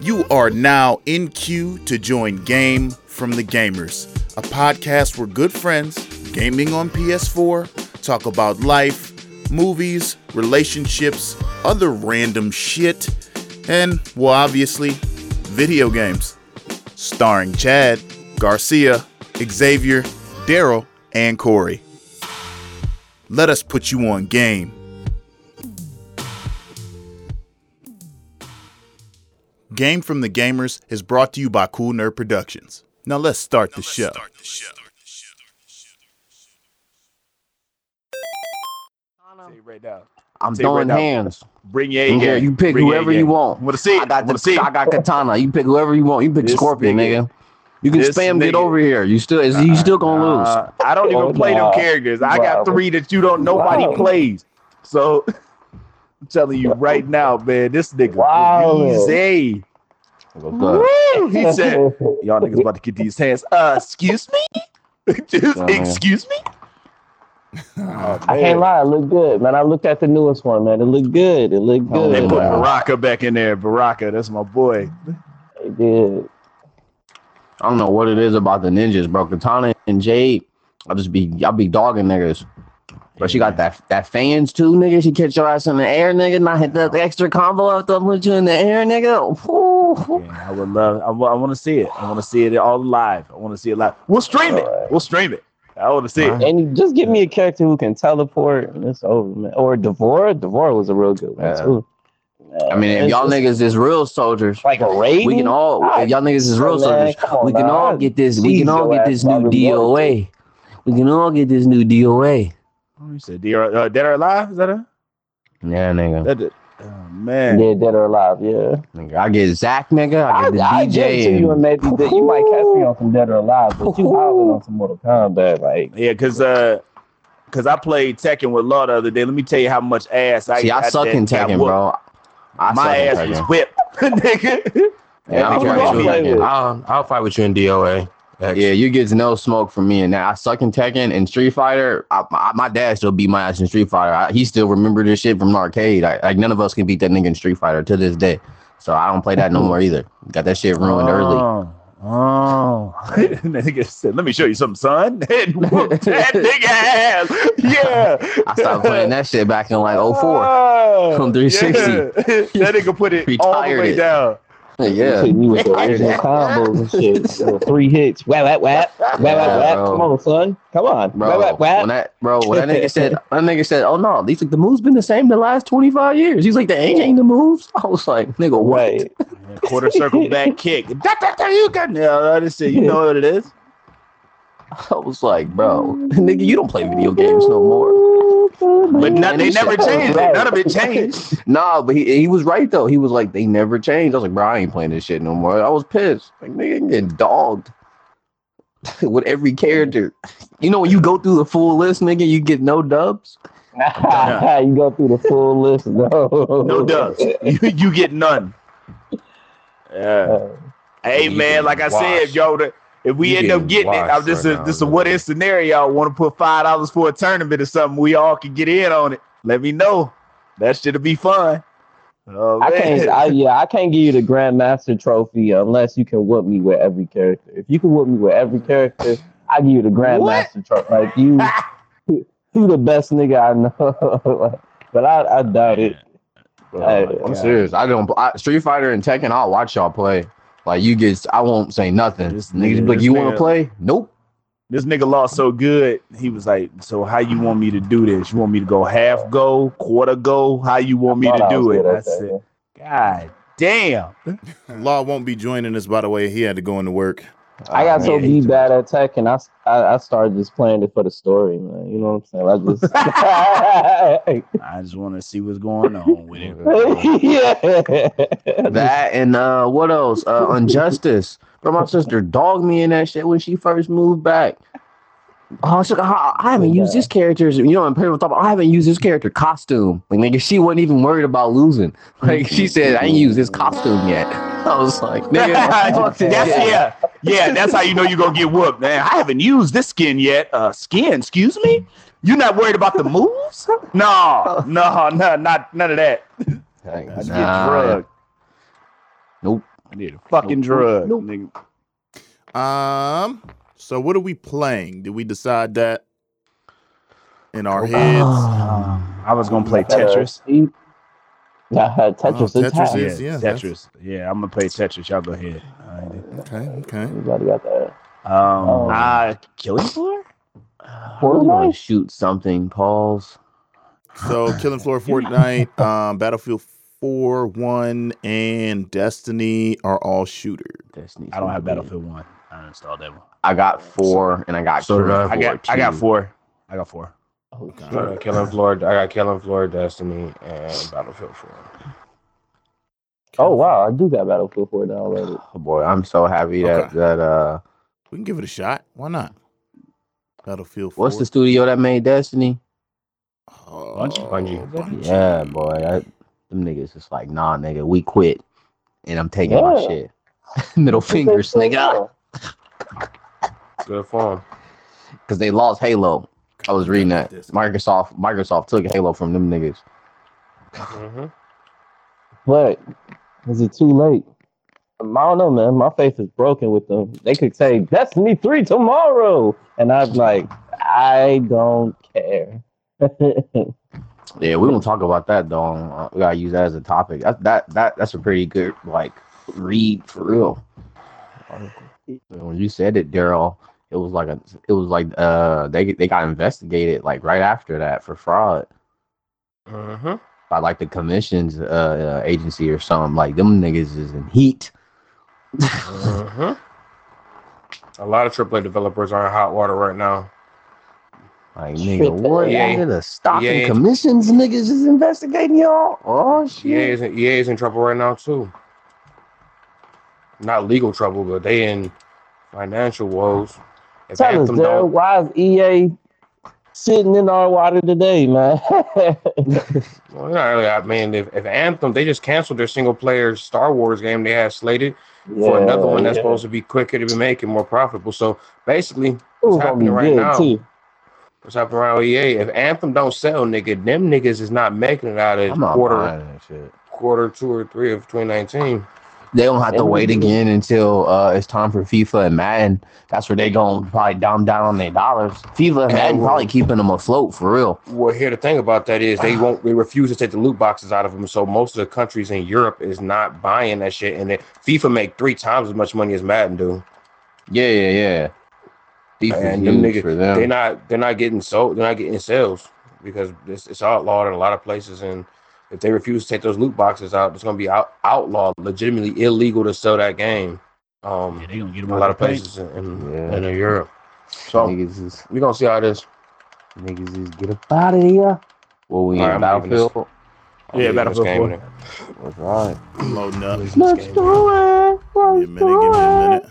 You are now in queue to join Game from the Gamers, a podcast where good friends, gaming on PS4, talk about life, movies, relationships, other random shit, and, well, obviously, video games. Starring Chad, Garcia, Xavier, Daryl, and Corey. Let us put you on game. Game from the Gamers is brought to you by Cool Nerd Productions. Now let's start the show. Say right now. I'm Say throwing right now. hands. Bring your A Yeah, game. you pick Bring whoever you game. want. Want to see? I got the, see? I got katana. You pick whoever you want. You pick This Scorpion, nigga- nigga. You can this spam get over here. You still is you still gonna lose. Uh, I don't even Oh, play nah. them characters. I got three that you don't. Nobody Wow. plays. So I'm telling you right now, man, this nigga Wow. easy. What's? He said, "Y'all niggas about to get these hands." Uh, excuse me. Just, man. excuse me. Oh, I can't lie, it looked good, man. I looked at the newest one, man. It looked good. It looked Oh, They good. put Wow. Baraka back in there. Baraka, that's my boy. It did. I don't know what it is about the ninjas, bro. Katana and Jade. I'll just be I'll be dogging niggas. But she got that that fans too, nigga. She catch your ass in the air, nigga. Not hit the, the extra combo after I put you in the air, nigga. Ooh. Yeah, I would love. I, want to see it. I want to see it all live. I want to see it live. We'll stream it. We'll stream it. I want to see it. And just give me a character who can teleport, and it's over, man. Or D'Vorah. D'Vorah was a real good one Yeah. too. I mean, if It's y'all niggas is real soldiers, like a raid, we can all if y'all niggas is real soldiers, on we can now. all get this. We can all get this new DOA. We can all get this new DOA. You said Dead or, uh, Dead or Alive? Is that a? Yeah, nigga. That, oh man. Yeah, dead or alive. Yeah. nigga I get Zack, nigga. I I, get the I give it DJ. to you and and- maybe that you might catch me on some dead or alive, but you hopping on some Mortal Kombat, like Yeah, cause uh, cause I played Tekken with Law the other day. Let me tell you how much ass I. See, I suck in got Tekken, bro. I My suck in ass was whipped, nigga. Yeah, I'll fight y'all with you. play with? I'll, I'll fight with you in DOA. X. Yeah, you get no smoke from me and that. I suck in Tekken and Street Fighter. I, my, my dad still beat my ass in Street Fighter. I, he still remember this shit from the arcade. Like none of us can beat that nigga in Street Fighter to this day. So I don't play that no more either. Got that shit ruined early. Oh, oh. nigga said, "Let me show you something, son." And that nigga ass. Yeah. I stopped playing that shit back in like 04. Ah, oh, From 360. yeah. That nigga put it all the way it. down. Yeah. hitting you with the original combos and shit. You three hits. Whap, whap, whap. Whap, whap, whap. Come on, son. Come on. Bro, Whap, whap, whap. when that bro, when that nigga said, that nigga said, "Oh no, these like the moves been the same the last twenty five years." He's like, "They ain't changed the moves." I was like, "Nigga, what?" Right. Quarter circle back kick. Da, da, da, you got yeah, I just said, you know what it is. I was like, "Bro, nigga, you don't play video games no more." But not, they never said- changed it. None of it changed. Nah, but he, he was right though. He was like, "They never changed." I was like, "Bro, I ain't playing this shit no more." I was pissed. Like, nigga, you getting dogged with every character. You know when you go through the full list, nigga, you get no dubs. you go through the full list. No. No dubs. You, you get none. Yeah. Uh, Hey man, like I said, washed. yo, the, if we You end up getting getting it, I'm just right a now, this a man. what if scenario. I Want to put five dollars for a tournament or something? We all can get in on it. Let me know. That should be fun. Oh, I can't. I, yeah, I can't give you the Grandmaster trophy unless you can whoop me with every character. If you can whoop me with every character, I give you the Grandmaster trophy. Like you, you the best nigga I know. but I, I doubt it. Hey, I'm serious. I don't. I, Street Fighter and Tekken, I'll watch y'all play. Like you get, I won't say nothing. This nigga- like, you want to play? Nope. this nigga lost so good. He was like, "So how you want me to do this? You want me to go half go, quarter go? How you want me to I do it?" I that, said, yeah. "God damn." Law won't be joining us, by the way. He had to go into work. I got so yeah, he bad at tech, and I, I I started just playing it for the story, man. You know what I'm saying? I just I just want to see what's going on with it. yeah. That and uh, what else? Uh, Injustice. Bro, my sister dogged me in that shit when she first moved back. Oh, she's like, I, I haven't used this character's, you know, and people talk about, I haven't used this character costume. Like, nigga, she wasn't even worried about losing. Like, she said, I ain't used this costume yet. I was like, nigga, that's this yeah, yeah. That's how you know you're gonna get whooped, man. I haven't used this skin yet. Uh, skin, excuse me. You're not worried about the moves? No, no, no, not none of that. I get Nah. drugged. Nope. I need a fucking drug, nigga. Um. So what are we playing? Did we decide that in our heads? I was gonna play Tetris. Yeah, Tetris Oh, Tetris is- yeah, yeah, Tetris. Yeah, I'm gonna play Tetris. Y'all go ahead. All right. Okay. Okay. Everybody got that. Um, Oh. uh, killing floor. I was gonna shoot something, Pauls. So Killing Floor, Fortnite, um, Battlefield 4, 1, and Destiny are all shooters. Destiny. I don't have Battlefield One. I installed that one. I got four, and I got So did I. I got, Floor I got two. four. I got four. Oh, I got Killing Floor. I got Killing Floor, Destiny, and Battlefield 4. oh wow, I do got Battlefield 4 downloaded. Oh boy, I'm so happy that Okay. that uh, We can give it a shot. Why not? Battlefield 4. what's the studio that made Destiny? Oh, Bungie? Bungie. Bungie. Yeah, boy, that, them niggas is like, nah, nigga, we quit, and I'm taking my shit. Middle fingers, nigga, Good form. because they lost Halo. I was reading that Microsoft Microsoft took Halo from them niggas. hmm But is it too late? Um, I don't know, man. My faith is broken with them. They could say Destiny 3 tomorrow. And I'm like, I don't care. Yeah, we won't talk about that though. Uh, We gotta use that as a topic. That that that that's a pretty good like read for real. When you said it, Daryl, it was like a it was like uh they they got investigated like right after that for fraud hmm by like the commissions uh, uh agency or something. Like them niggas is in heat. hmm A lot of AAA developers are in hot water right now. Like nigga, what? Yeah. Nigga, the stock Yeah. and commissions niggas is investigating y'all. Oh EA shit. is, in, EA is in trouble right now too. Not legal trouble, but they in financial woes. If Tell us, Anthem don't, why is EA sitting in our water today, man? well, not really. I mean, if, if Anthem, they just canceled their single player Star Wars game they had slated for another one that's yeah. supposed to be quicker to be making more profitable. So basically, what's gonna happening right now. too. what's happening around EA? If Anthem don't sell, nigga, them niggas is not making it out of quarter buying that shit. quarter two or three of 2019. They don't have to wait again until uh, it's time for FIFA and Madden. That's where they gonna probably dumb down on their dollars. FIFA and Madden probably keeping them afloat for real. Well, here the thing about that is they won't they refuse to take the loot boxes out of them. So most of the countries in Europe is not buying that shit, and FIFA make three times as much money as Madden do. Yeah, yeah, yeah. FIFA's And them niggas, for them. they're not they're not getting sold. They're not getting sales because it's, it's outlawed in a lot of places. And if they refuse to take those loot boxes out, it's gonna be out, outlawed, legitimately illegal to sell that game. Um, Yeah, they gonna get them a lot of places in, in, Yeah. in Europe. So niggas is we gonna see how this. niggas is get up out of here. Well, we All right, in I'm leaving this. Battlefield. Yeah, Battlefield four. in That's right. Loading up. Let's Give me Let's do it.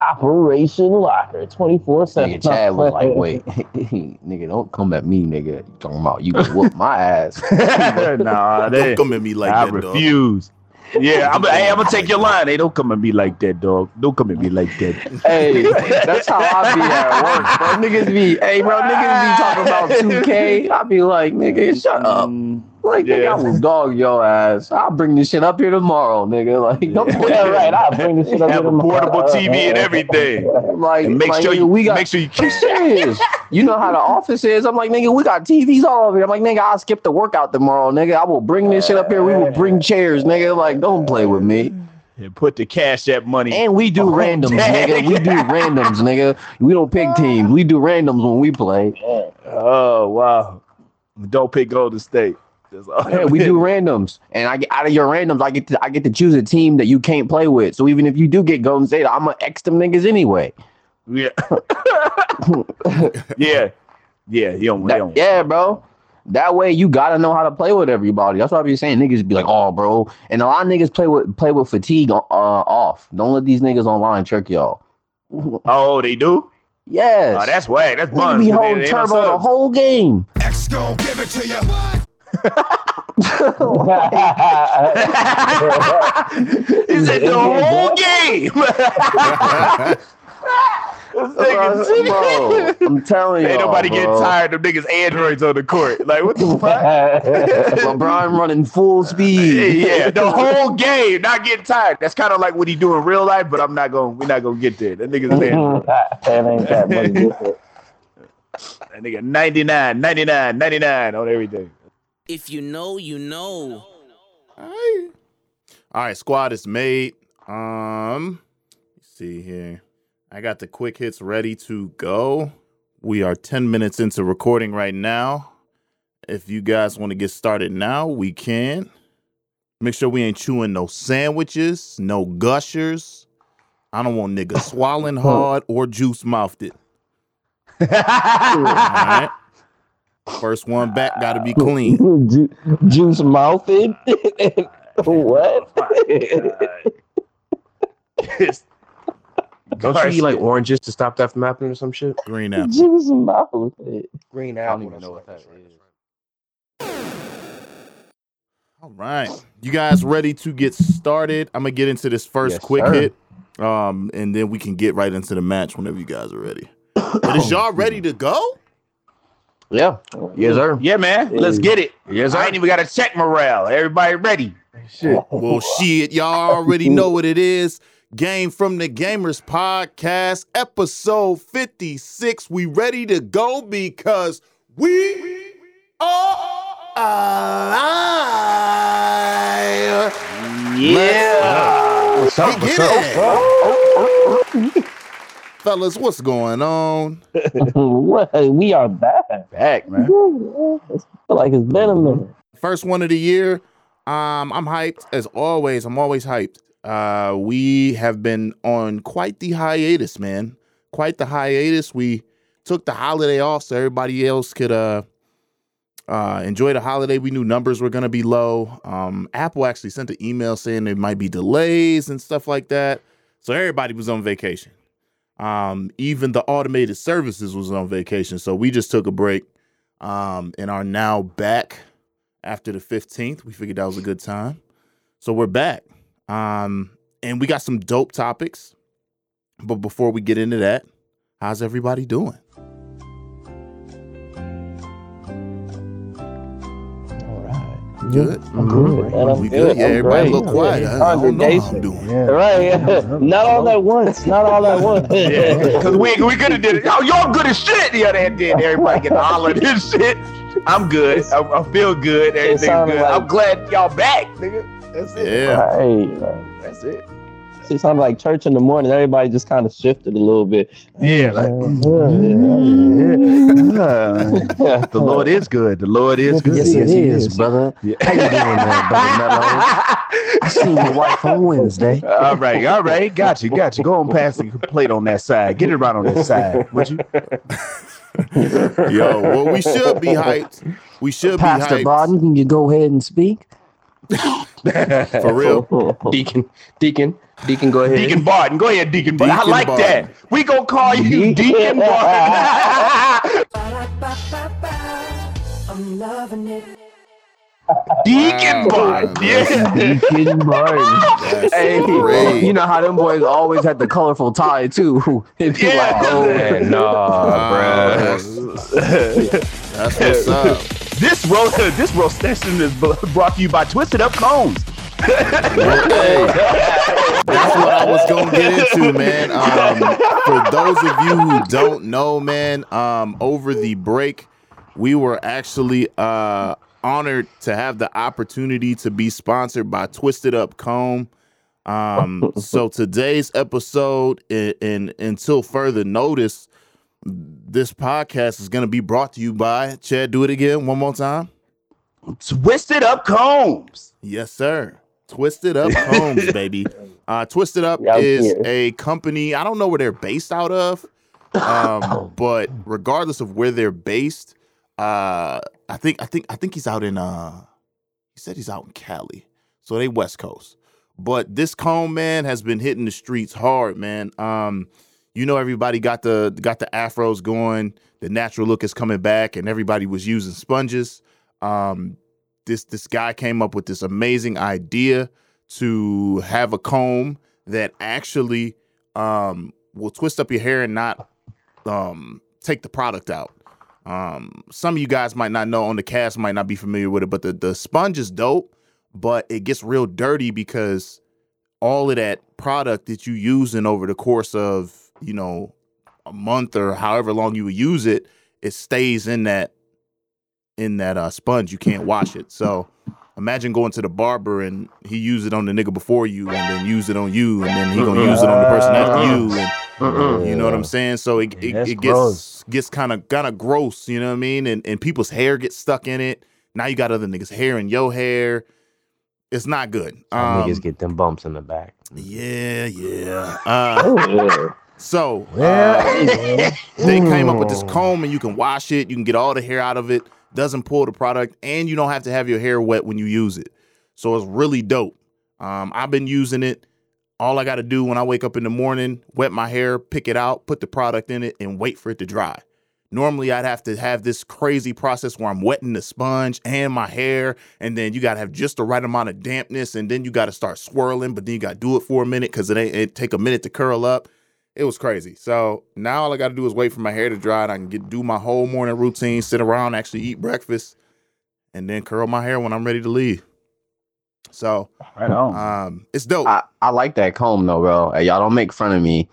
Operation Locker 24 7. Nigga Chad was like, wait, nigga, don't come at me, nigga. You talking about you can whoop my ass. nah, they, Don't come at me like I that, dog. refuse. Yeah, I'm, hey, I'm gonna take your line. Hey, don't come at me like that, dog. Don't come at me like that. hey, that's how I be at work, bro. Niggas be, hey, bro, niggas be talking about 2K. I be like, nigga, shut up. Mm. Like, nigga, Yeah. I will dog your ass. I'll bring this shit up here tomorrow, nigga. Like, don't put yeah, that right. I'll bring this shit up have here a tomorrow. portable TV and everything. Like, And make like, sure nigga, you we got make sure you keep. serious. You know how the office is. I'm like, nigga, we got TVs all over here. I'm like, nigga, I'll skip the workout tomorrow, nigga. I will bring this shit up here. We will bring chairs, nigga. Like, don't play with me. And put the cash app money. And we do randoms, dang. nigga. We do randoms, nigga. We don't pick teams. We do randoms when we play. oh wow! Don't pick Golden State. That's all. Yeah, we do randoms, and I get out of your randoms. I get to I get to choose a team that you can't play with. So even if you do get Golden State, I'm gonna X them niggas anyway. Yeah. yeah. Yeah. You don't. That- you don't. yeah, bro. That way you gotta know how to play with everybody. That's what I be saying. Niggas be like, oh, bro, and a lot of niggas play with play with fatigue uh, off. Don't let these niggas online trick y'all. Oh, they do. Yes, Oh, that's whack. That's Nigga buns. be holding turbo the whole game. X gon' give it to you. he said the whole game. Uh, bro, I'm telling you, Ain't nobody getting tired of niggas androids on the court. Like what the fuck? LeBron running full speed. yeah, the whole game, not getting tired. That's kind of like what he do in real life, but I'm not going. We're not gonna get there. That nigga's an android. that ain't that much different. That nigga 99, 99, 99 on everything. If you know, you know. All right. All right, squad is made. Um, let's see here. I got the quick hits ready to go. We are 10 minutes into recording right now. If you guys want to get started now, we can. Make sure we ain't chewing no sandwiches, no gushers. I don't want niggas swallowing hard or juice mouthed it. All right. First one back got to be clean. Ju- juice mouthed. what? Don't you eat like oranges to stop that from happening or some shit? Green apple. juice mouthed. Green apple. I don't even know what that is. All right. You guys ready to get started? I'm gonna get into this first Yes, quick sir. hit. Um, and then we can get right into the match whenever you guys are ready. But is y'all ready to go? Yeah. Yes, sir. yeah, man. Let's get it. Yes, I ain't even got to check morale. Everybody ready? Shit. Well, shit, y'all already know what it is. Game from the Gamers podcast, episode 56. We ready to go because we are alive. Yeah. What's up? What's up? It. Fellas, what's going on? what? We are back. Back, man. I feel like it's been a minute. First one of the year. Um, I'm hyped as always. I'm always hyped. Uh, we have been on quite the hiatus, man. Quite the hiatus. We took the holiday off so everybody else could uh uh enjoy the holiday. We knew numbers were gonna be low. Um, Apple actually sent an email saying there might be delays and stuff like that. So everybody was on vacation. Um, even the automated services was on vacation. So we just took a break um and are now back after the 15th. We figured that was a good time. So we're back. Um, and we got some dope topics. But before we get into that, how's everybody doing? Good. I'm good. man. I'm We good. good? Yeah, I'm everybody great. look quiet. I, I don't know how I'm doing. Right. Not all at once. Not all at once. Yeah, because we we could have did it. Oh, y'all good as shit. The other hand did everybody get hollered and shit. I'm good. I, I feel good. Everything's good. like- I'm glad y'all back, nigga. That's it. Yeah. Right. right. That's it. It sounded like church in the morning. Everybody just kind of shifted a little bit. Yeah, like the mm, the Lord is good. The Lord is good. Yes, yes, he is, brother. Yeah. How you doing there, brother Mello? I seen your wife on Wednesday. all right, all right, got you, got you. Go on past the plate on that side. Get it right on that side, would you? Yo, well, we should be hyped. We should Pastor be hyped. Barton, can you go ahead and speak? For real. Deacon, Deacon, Deacon, go ahead. Deacon Barton, go ahead, Deacon Barton. I like Barton. that. We gonna call you Deacon Barton. I'm loving it. Deacon Wow, Barton. Yeah. Deacon Barton. Hey, great. you know how them boys always had the colorful tie too. It'd Yeah. like, oh, Man, nah, Wow, bro. that's, that's what's up. This roast, this roast session is brought to you by Twisted Up Combs. Hey, that's what I was gonna get into, man. Um, for those of you who don't know, man, um, over the break, we were actually uh, honored to have the opportunity to be sponsored by Twisted Up Comb. Um, so today's episode, and, and until further notice, this podcast is gonna be brought to you by Chad. Do it again one more time. Twisted Up Combs. Yes, sir. Twisted Up Combs, baby. Uh, Twisted Up Yeah, is here. a company. I don't know where they're based out of, um, but regardless of where they're based, uh, I think I think I think he's out in. Uh, he said he's out in Cali, so they West Coast. But this comb man has been hitting the streets hard, man. Um, you know, everybody got the got the afros going. The natural look is coming back, and everybody was using sponges. Um, this this guy came up with this amazing idea to have a comb that actually um, will twist up your hair and not um, take the product out. Um, some of you guys might not know on the cast might not be familiar with it, but the the sponge is dope, but it gets real dirty because all of that product that you using over the course of you know a month or however long you would use it, it stays in that in that uh, sponge. You can't wash it. So imagine going to the barber and he used it on the nigga before you, and then use it on you, and then he gonna use it on the person after you. And, you know what I'm saying? So it it, it gets gross. gets kind of kind of gross. You know what I mean? And and people's hair gets stuck in it. Now you got other niggas' hair in your hair. It's not good. Um, niggas get them bumps in the back. yeah, yeah. Uh, Oh, so uh, they came up with this comb and you can wash it. You can get all the hair out of it. Doesn't pull the product, and you don't have to have your hair wet when you use it. So it's really dope. Um, I've been using it. All I got to do when I wake up in the morning, wet my hair, pick it out, put the product in it, and wait for it to dry. Normally, I'd have to have this crazy process where I'm wetting the sponge and my hair, and then you gotta have just the right amount of dampness, and then you gotta start swirling, but then you gotta do it for a minute because it ain't it take a minute to curl up. It was crazy. So now all I gotta do is wait for my hair to dry, and I can get do my whole morning routine, sit around, actually eat breakfast, and then curl my hair when I'm ready to leave. So Right on. um, it's dope. I, I like that comb though, bro. Hey, y'all don't make fun of me,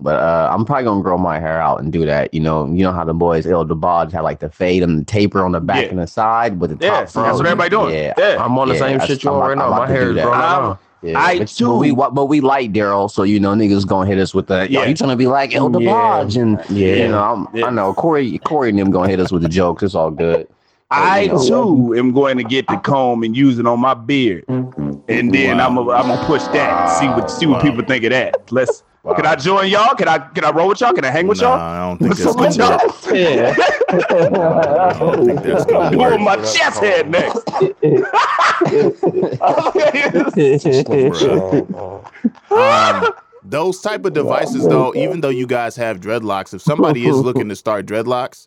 but uh, I'm probably gonna grow my hair out and do that. You know, you know how the boys El DeBarge had like the fade and the taper on the back Yeah. and the side with the Yeah, top that's what everybody doing. Yeah, Yeah. I'm on the Yeah, same I- shit you I'm on right now. My hair is that. out. Yeah, I but, too- But we but we like Daryl, so you know niggas gonna hit us with. Yo, Yeah. you trying to be like El Yeah. DeBarge and Yeah. you know I'm, Yeah. I know Corey Corey and them gonna hit us with the jokes. It's all good. I you know. too am going to get the comb and use it on my beard, and then I'm gonna I'm gonna push that. See what see what Wow. people think of that. Let's. Can I join y'all? Can I can I roll with y'all? Can I hang with Nah, y'all? I don't think What's that's up with gonna y'all? work. Yeah. I don't think that's gonna Pull my chest head next. um, those type of devices though even though you guys have dreadlocks if somebody is looking to start dreadlocks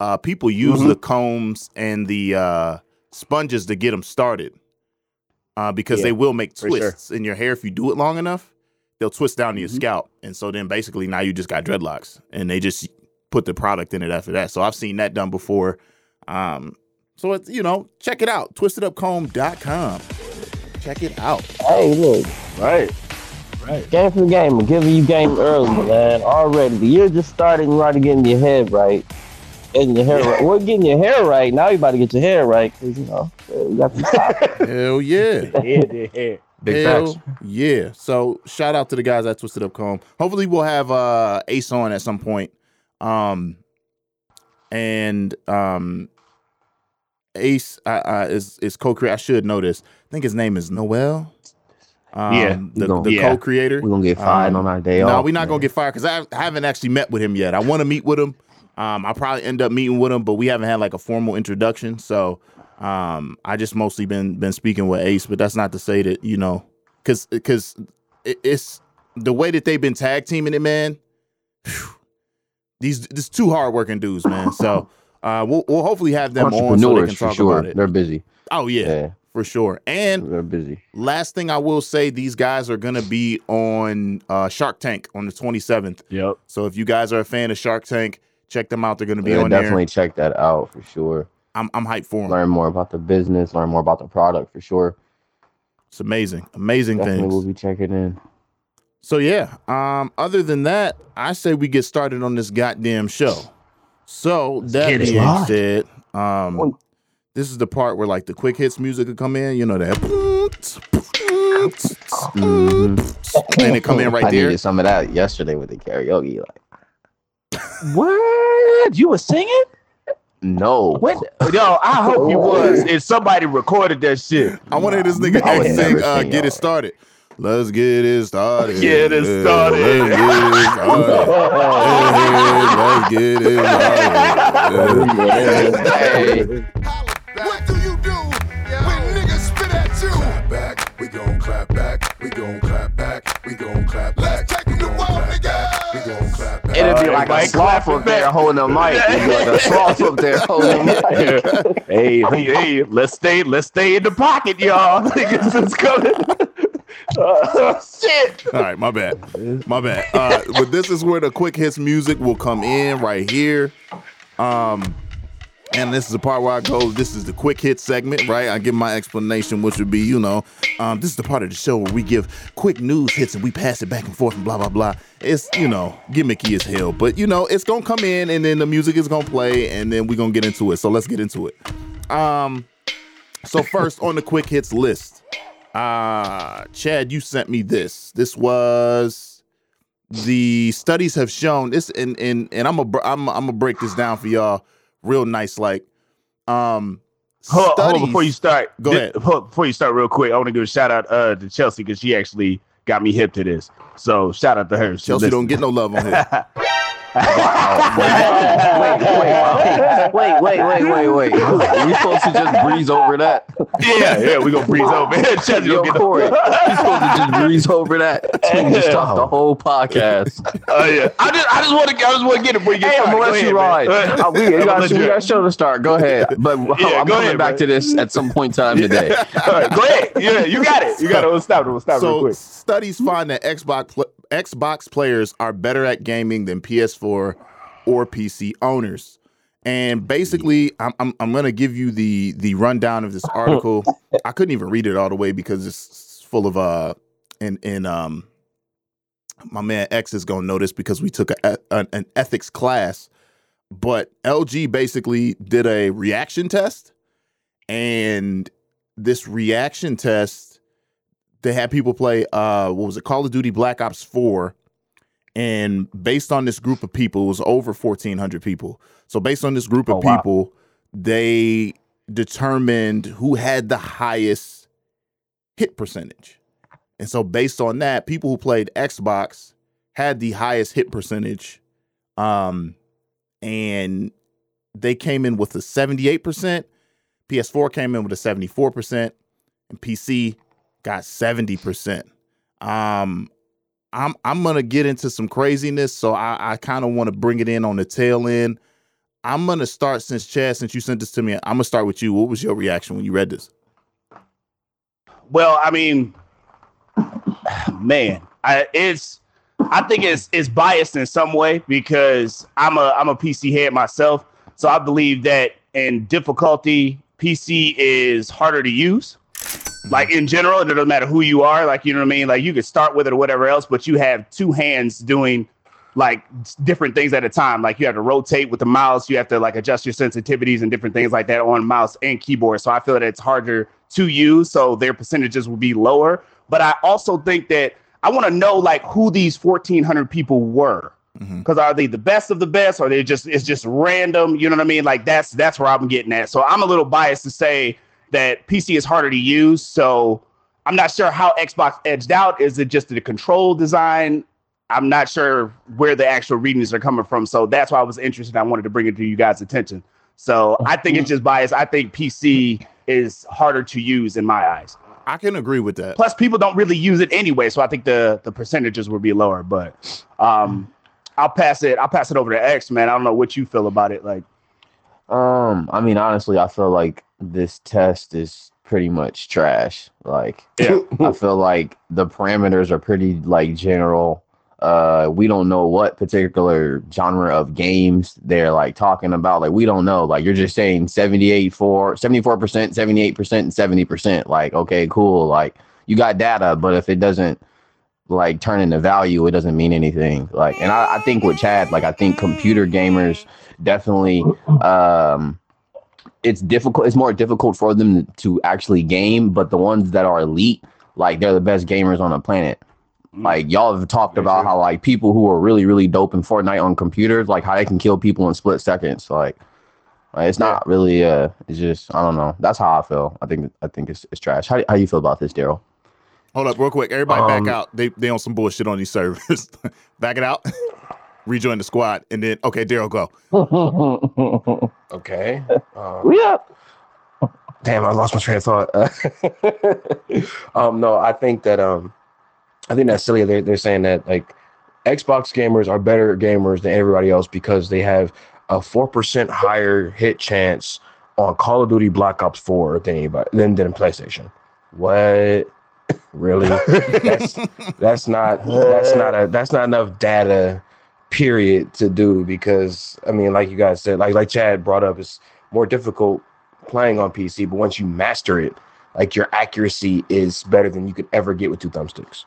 uh, people use Mhm. the combs and the uh, sponges to get them started uh, because Yeah, they will make for sure. twists in your hair if you do it long enough they'll twist down to your Mhm. scalp and so then basically now you just got dreadlocks and they just put the product in it after that so i've seen that done before um, so it's you know check it out twistedupcomb.com check it out Hey, look. Right. Right. Game for the game. I'm giving you game early, man. Already. The year just started and you already getting your head right. Getting your hair right. We're getting your hair right. Now you about to get your hair right. Cause you know, we got the top. hell yeah Yeah, yeah, yeah. Big Hell facts. Yeah. So shout out to the guys at Twisted Up Comb. Hopefully we'll have uh Ace on at some point. Um and um Ace uh, uh, is is co-creator. I should know this. I think his name is Noel. Um, Yeah. the, gonna- the Yeah. co-creator. We're gonna get fired Um, on our day No, off. No, we're not gonna get fired because I I haven't actually met with him yet. I want to meet with him. Um, I'll probably end up meeting with him, but we haven't had like a formal introduction. So um, I just mostly been been speaking with Ace, but that's not to say that you know, because because it's the way that they've been tag teaming it, man. phew, these these two hardworking dudes, man. So uh, we'll we'll hopefully have them on so they Entrepreneurs can for talk sure. about it. They're busy. Oh yeah, Yeah, for sure. And they're busy. last thing I will say, these guys are gonna be on uh, Shark Tank on the 27th. Yep. So if you guys are a fan of Shark Tank, check them out. They're gonna be Yeah, on definitely check that out for sure. I'm I'm hyped for them. Learn more about the business. Learn more about the product for sure. It's amazing, amazing Definitely, things. we'll be checking in. So yeah. Um. Other than that, I say we get started on this goddamn show. So that get it. being Right. said, um, this is the part where like the quick hits music would come in. You know that. Mhm. And it come in right I there. needed some of that yesterday with the karaoke. Like, What? You were singing? no, What? Yo, I hope you was. If somebody recorded that shit. I want to hear this nigga I would X sing, uh, "Get It Started." Let's get it started. Get it started. Let's get it started. Hey, let's get it started. Hey, What do you do when niggas spit at you? clap back, we gon' clap back, we gon' clap back, we gon' clap back. Let's take 'em to we gon' war, clap back, niggas. We gon' clap back. it'd be like a Everybody sloth up there back. holding a mic. It'd be like a sloth up there holding a mic. hey, hey, hey, let's stay, let's stay in the pocket, y'all. Niggas is coming. Uh, shit. All right, my bad. My bad. Uh, but this is where the quick hits music will come in right here. Um, and this is the part where I go, this is the quick hit segment, right? I give my explanation, which would be, you know, um, this is the part of the show where we give quick news hits and we pass it back and forth and blah, blah, blah. It's, you know, gimmicky as hell. But, you know, it's going to come in and then the music is going to play and then we're going to get into it. So let's get into it. Um, so first on the quick hits list, uh, Chad, you sent me this. This was the studies have shown this, and and and I'm a I'm I'm gonna break this down for y'all real nice. Like, um, Hold, hold on, before you start. Go ahead. before you start, real quick, I want to give a shout out uh, to Chelsea because she actually got me hip to this. So shout out to her. She Chelsea listen. don't get no love on here. wait, wait, wait, wait, wait, wait. We supposed to just breeze over that? yeah, yeah, we gonna breeze over. Chelsea Yo, don't get Corey, you supposed to just breeze over that? We just talked the whole podcast. Oh yeah, I just I just want to I just want to get it before you get Hey, I'm gonna Go let ahead, you ride. man. Uh, we, we I'm gonna got, we you got show to start. Go ahead. But Yeah, I'm go coming ahead, back bro. to this at some point in time today. All right, go ahead. Yeah, you got it. You got it. We'll stop it. We'll stop it real so quick. studies find that Xbox pl- Xbox players are better at gaming than PS4 or PC owners. And basically, I'm, I'm I'm gonna give you the the rundown of this article. I couldn't even read it all the way because it's full of uh and and um my man X is gonna this because we took a, an, an ethics class. But LG basically did a reaction test, and this reaction test they had people play uh what was it call of duty black ops 4 and based on this group of people it was over 1400 people. So based on this group of Oh, wow. people they determined who had the highest hit percentage. And so based on that people who played xbox had the highest hit percentage um and they came in with a 78% ps4 came in with a 74% and pc got 70%. Um I'm I'm gonna get into some craziness, so I, I kind of want to bring it in on the tail end. I'm gonna start since Chad, since you sent this to me, I'm gonna start with you. What was your reaction when you read this? Well, I mean, man, I, it's I think it's it's biased in some way because I'm a I'm a PC head myself, so I believe that in difficulty, PC is harder to use. Mm-hmm. Like in general, it doesn't matter who you are. Like you know what I mean. Like you could start with it or whatever else, but you have two hands doing like different things at a time. Like you have to rotate with the mouse, you have to like adjust your sensitivities and different things like that on mouse and keyboard. So I feel that it's harder to use, so their percentages will be lower. But I also think that I want to know like who these 1400 people were. Mm-hmm. Because are they the best of the best, or they just it's just random? You know what I mean? Like that's that's where I'm getting at. So I'm a little biased to say that PC is harder to use. So I'm not sure how Xbox edged out. Is it just the control design? I'm not sure where the actual readings are coming from. So that's why I was interested. I wanted to bring it to you guys' attention. So I think it's just bias. I think PC is harder to use in my eyes. I can agree with that. Plus, people don't really use it anyway, so I think the the percentages will be lower. But um, I'll pass it. I'll pass it over to X, man. I don't know what you feel about it. Like, Um, I mean, honestly, I feel like this test is pretty much trash. Like, Yeah. I feel like the parameters are pretty like general. Uh, we don't know what particular genre of games they're like talking about. Like, we don't know. Like, you're just saying 78 for 74 percent, 78 percent, and 70 percent. Like, okay, cool. Like, you got data, but if it doesn't like turn into value, it doesn't mean anything. Like, and I, I think with Chad, like, I think computer gamers definitely um it's difficult it's more difficult for them to actually game but the ones that are elite like they're the best gamers on the planet. Like y'all have talked Yeah, about sure. how like people who are really really dope in Fortnite on computers like how they can kill people in split seconds. Like, like, it's not really uh it's just I don't know. That's how I feel. I think I think it's, it's trash. How, how you feel about this Daryl Hold up, real quick. Everybody Um, back out. They they on some bullshit on these servers. back it out. Rejoin the squad, and then okay, Daryl, go. Okay. Uh, we up. damn, I lost my train of thought. um, no, I think that um, I think that's silly. They're they're saying that like Xbox gamers are better gamers than everybody else because they have a four percent higher hit chance on Call of Duty Black Ops Four than anybody than than PlayStation. What? Really? that's that's not that's not a that's not enough data period to do because I mean like you guys said like like Chad brought up it's more difficult playing on PC but once you master it like your accuracy is better than you could ever get with two thumbsticks.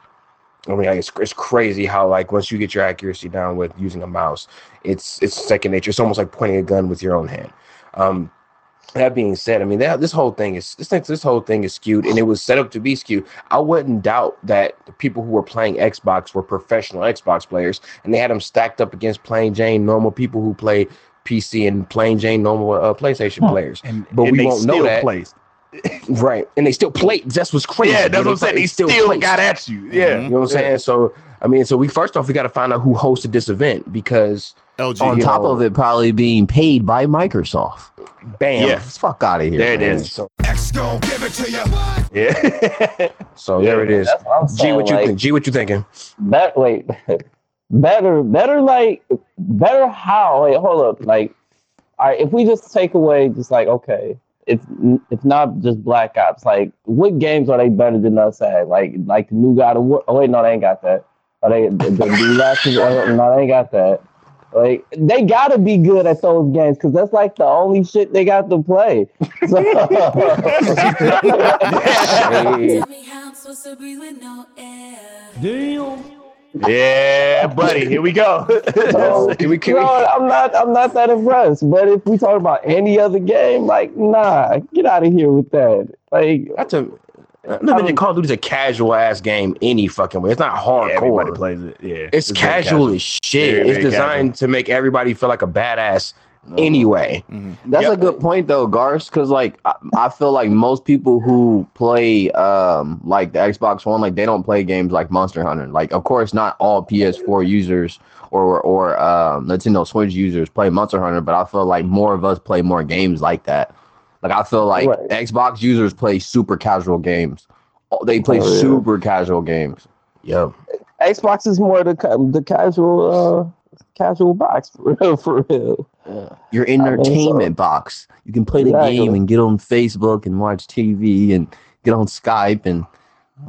I mean like, it's it's crazy how like once you get your accuracy down with using a mouse it's it's second nature it's almost like pointing a gun with your own hand. Um that being said, I mean that this whole thing is this thing, this whole thing is skewed, and it was set up to be skewed. I wouldn't doubt that the people who were playing Xbox were professional Xbox players, and they had them stacked up against plain Jane normal people who play PC and plain Jane normal uh, PlayStation players. And, But and we they won't know that. plays. right? And they still played. That's what's crazy. Yeah, that's They what I'm saying. play- They still, placed. got at you. Yeah. You know what I'm saying? So I mean, so we first off we got to find out who hosted this event because LG. On top of it, probably being paid by Microsoft. bam. Yeah. Fuck out of here. There it man. is. So, X gon' give it to you. Yeah. so there it is. What G, what you like, think? G, what you thinking? Bet wait, better, better like better how? Wait, hold up. Like, all right, if we just take away, just like okay, if if not just Black Ops, like what games are they better than us at? Like like the new God of War. Oh wait, no, they ain't got that. Are they the, the new last? oh, no, they ain't got that. Like they gotta be good at those games because that's like the only shit they got to play. So, Hey. Tell me how I'm supposed to breathe with no air. yeah, buddy. Here we go. So, Can we- can you we- I'm not I'm not that impressed. But if we talk about any other game, like nah, get out of here with that. Like That's a nothing than Call of Duty's a casual ass game any fucking way. It's not hardcore. Everybody plays it. Yeah. it's, very casual as shit. Very, it's very designed to make everybody feel like a badass anyway. That's Yep. a good point though, Garth, because like I, I feel like most people who play um like the Xbox One, like they don't play games like Monster Hunter. Like, of course, not all PS4 users or or um, Nintendo Switch users play Monster Hunter, but I feel like more of us play more games like that. Like, I feel like Right. Xbox users play super casual games. Oh, They play Oh, yeah. super casual games. Yeah. Xbox is more the the casual uh casual box for real for real. Your mean, so- entertainment box. You can play the Exactly. game and get on Facebook and watch TV and get on Skype and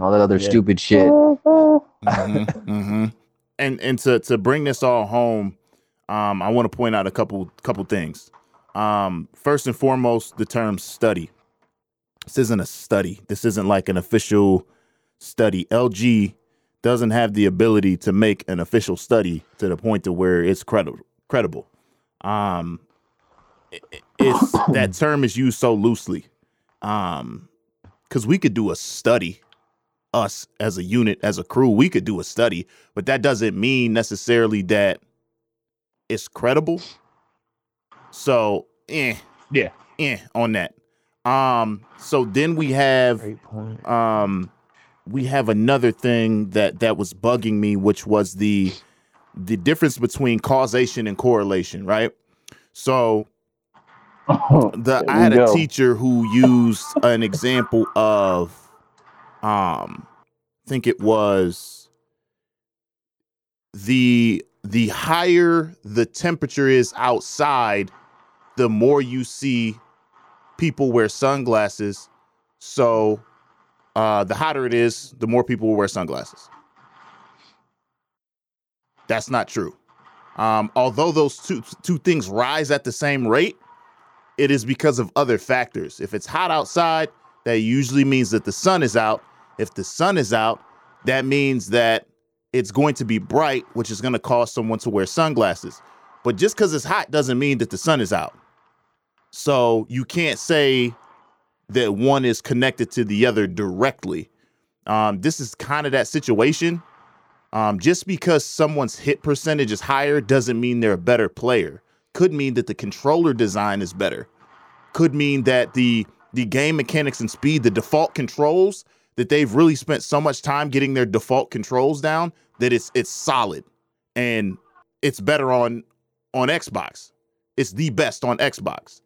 all that other Yeah. stupid shit. hmm And and to to bring this all home, um, I want to point out a couple couple things. Um, first and foremost, the term study. This isn't a study. This isn't like an official study. LG doesn't have the ability to make an official study to the point to where it's credible. Credible. Um, i- i- it's that term is used so loosely. Um, because we could do a study us as a unit, as a crew, we could do a study, but that doesn't mean necessarily that it's credible. So, eh, Yeah. eh, on that. Um, so then we have um we have another thing that that was bugging me which was the the difference between causation and correlation right so the i we had a go. teacher who used an example of um i think it was the the higher the temperature is outside the more you see people wear sunglasses so uh, the hotter it is, the more people will wear sunglasses. That's not true. Um, although those two two things rise at the same rate, it is because of other factors. If it's hot outside, that usually means that the sun is out. If the sun is out, that means that it's going to be bright, which is going to cause someone to wear sunglasses. But just because it's hot doesn't mean that the sun is out. So you can't say that one is connected to the other directly. Um, this is kind of that situation. Um, just because someone's hit percentage is higher doesn't mean they're a better player. Could mean that the controller design is better. Could mean that the the game mechanics and speed, the default controls, that they've really spent so much time getting their default controls down that it's it's solid and it's better on on Xbox. It's the best on Xbox.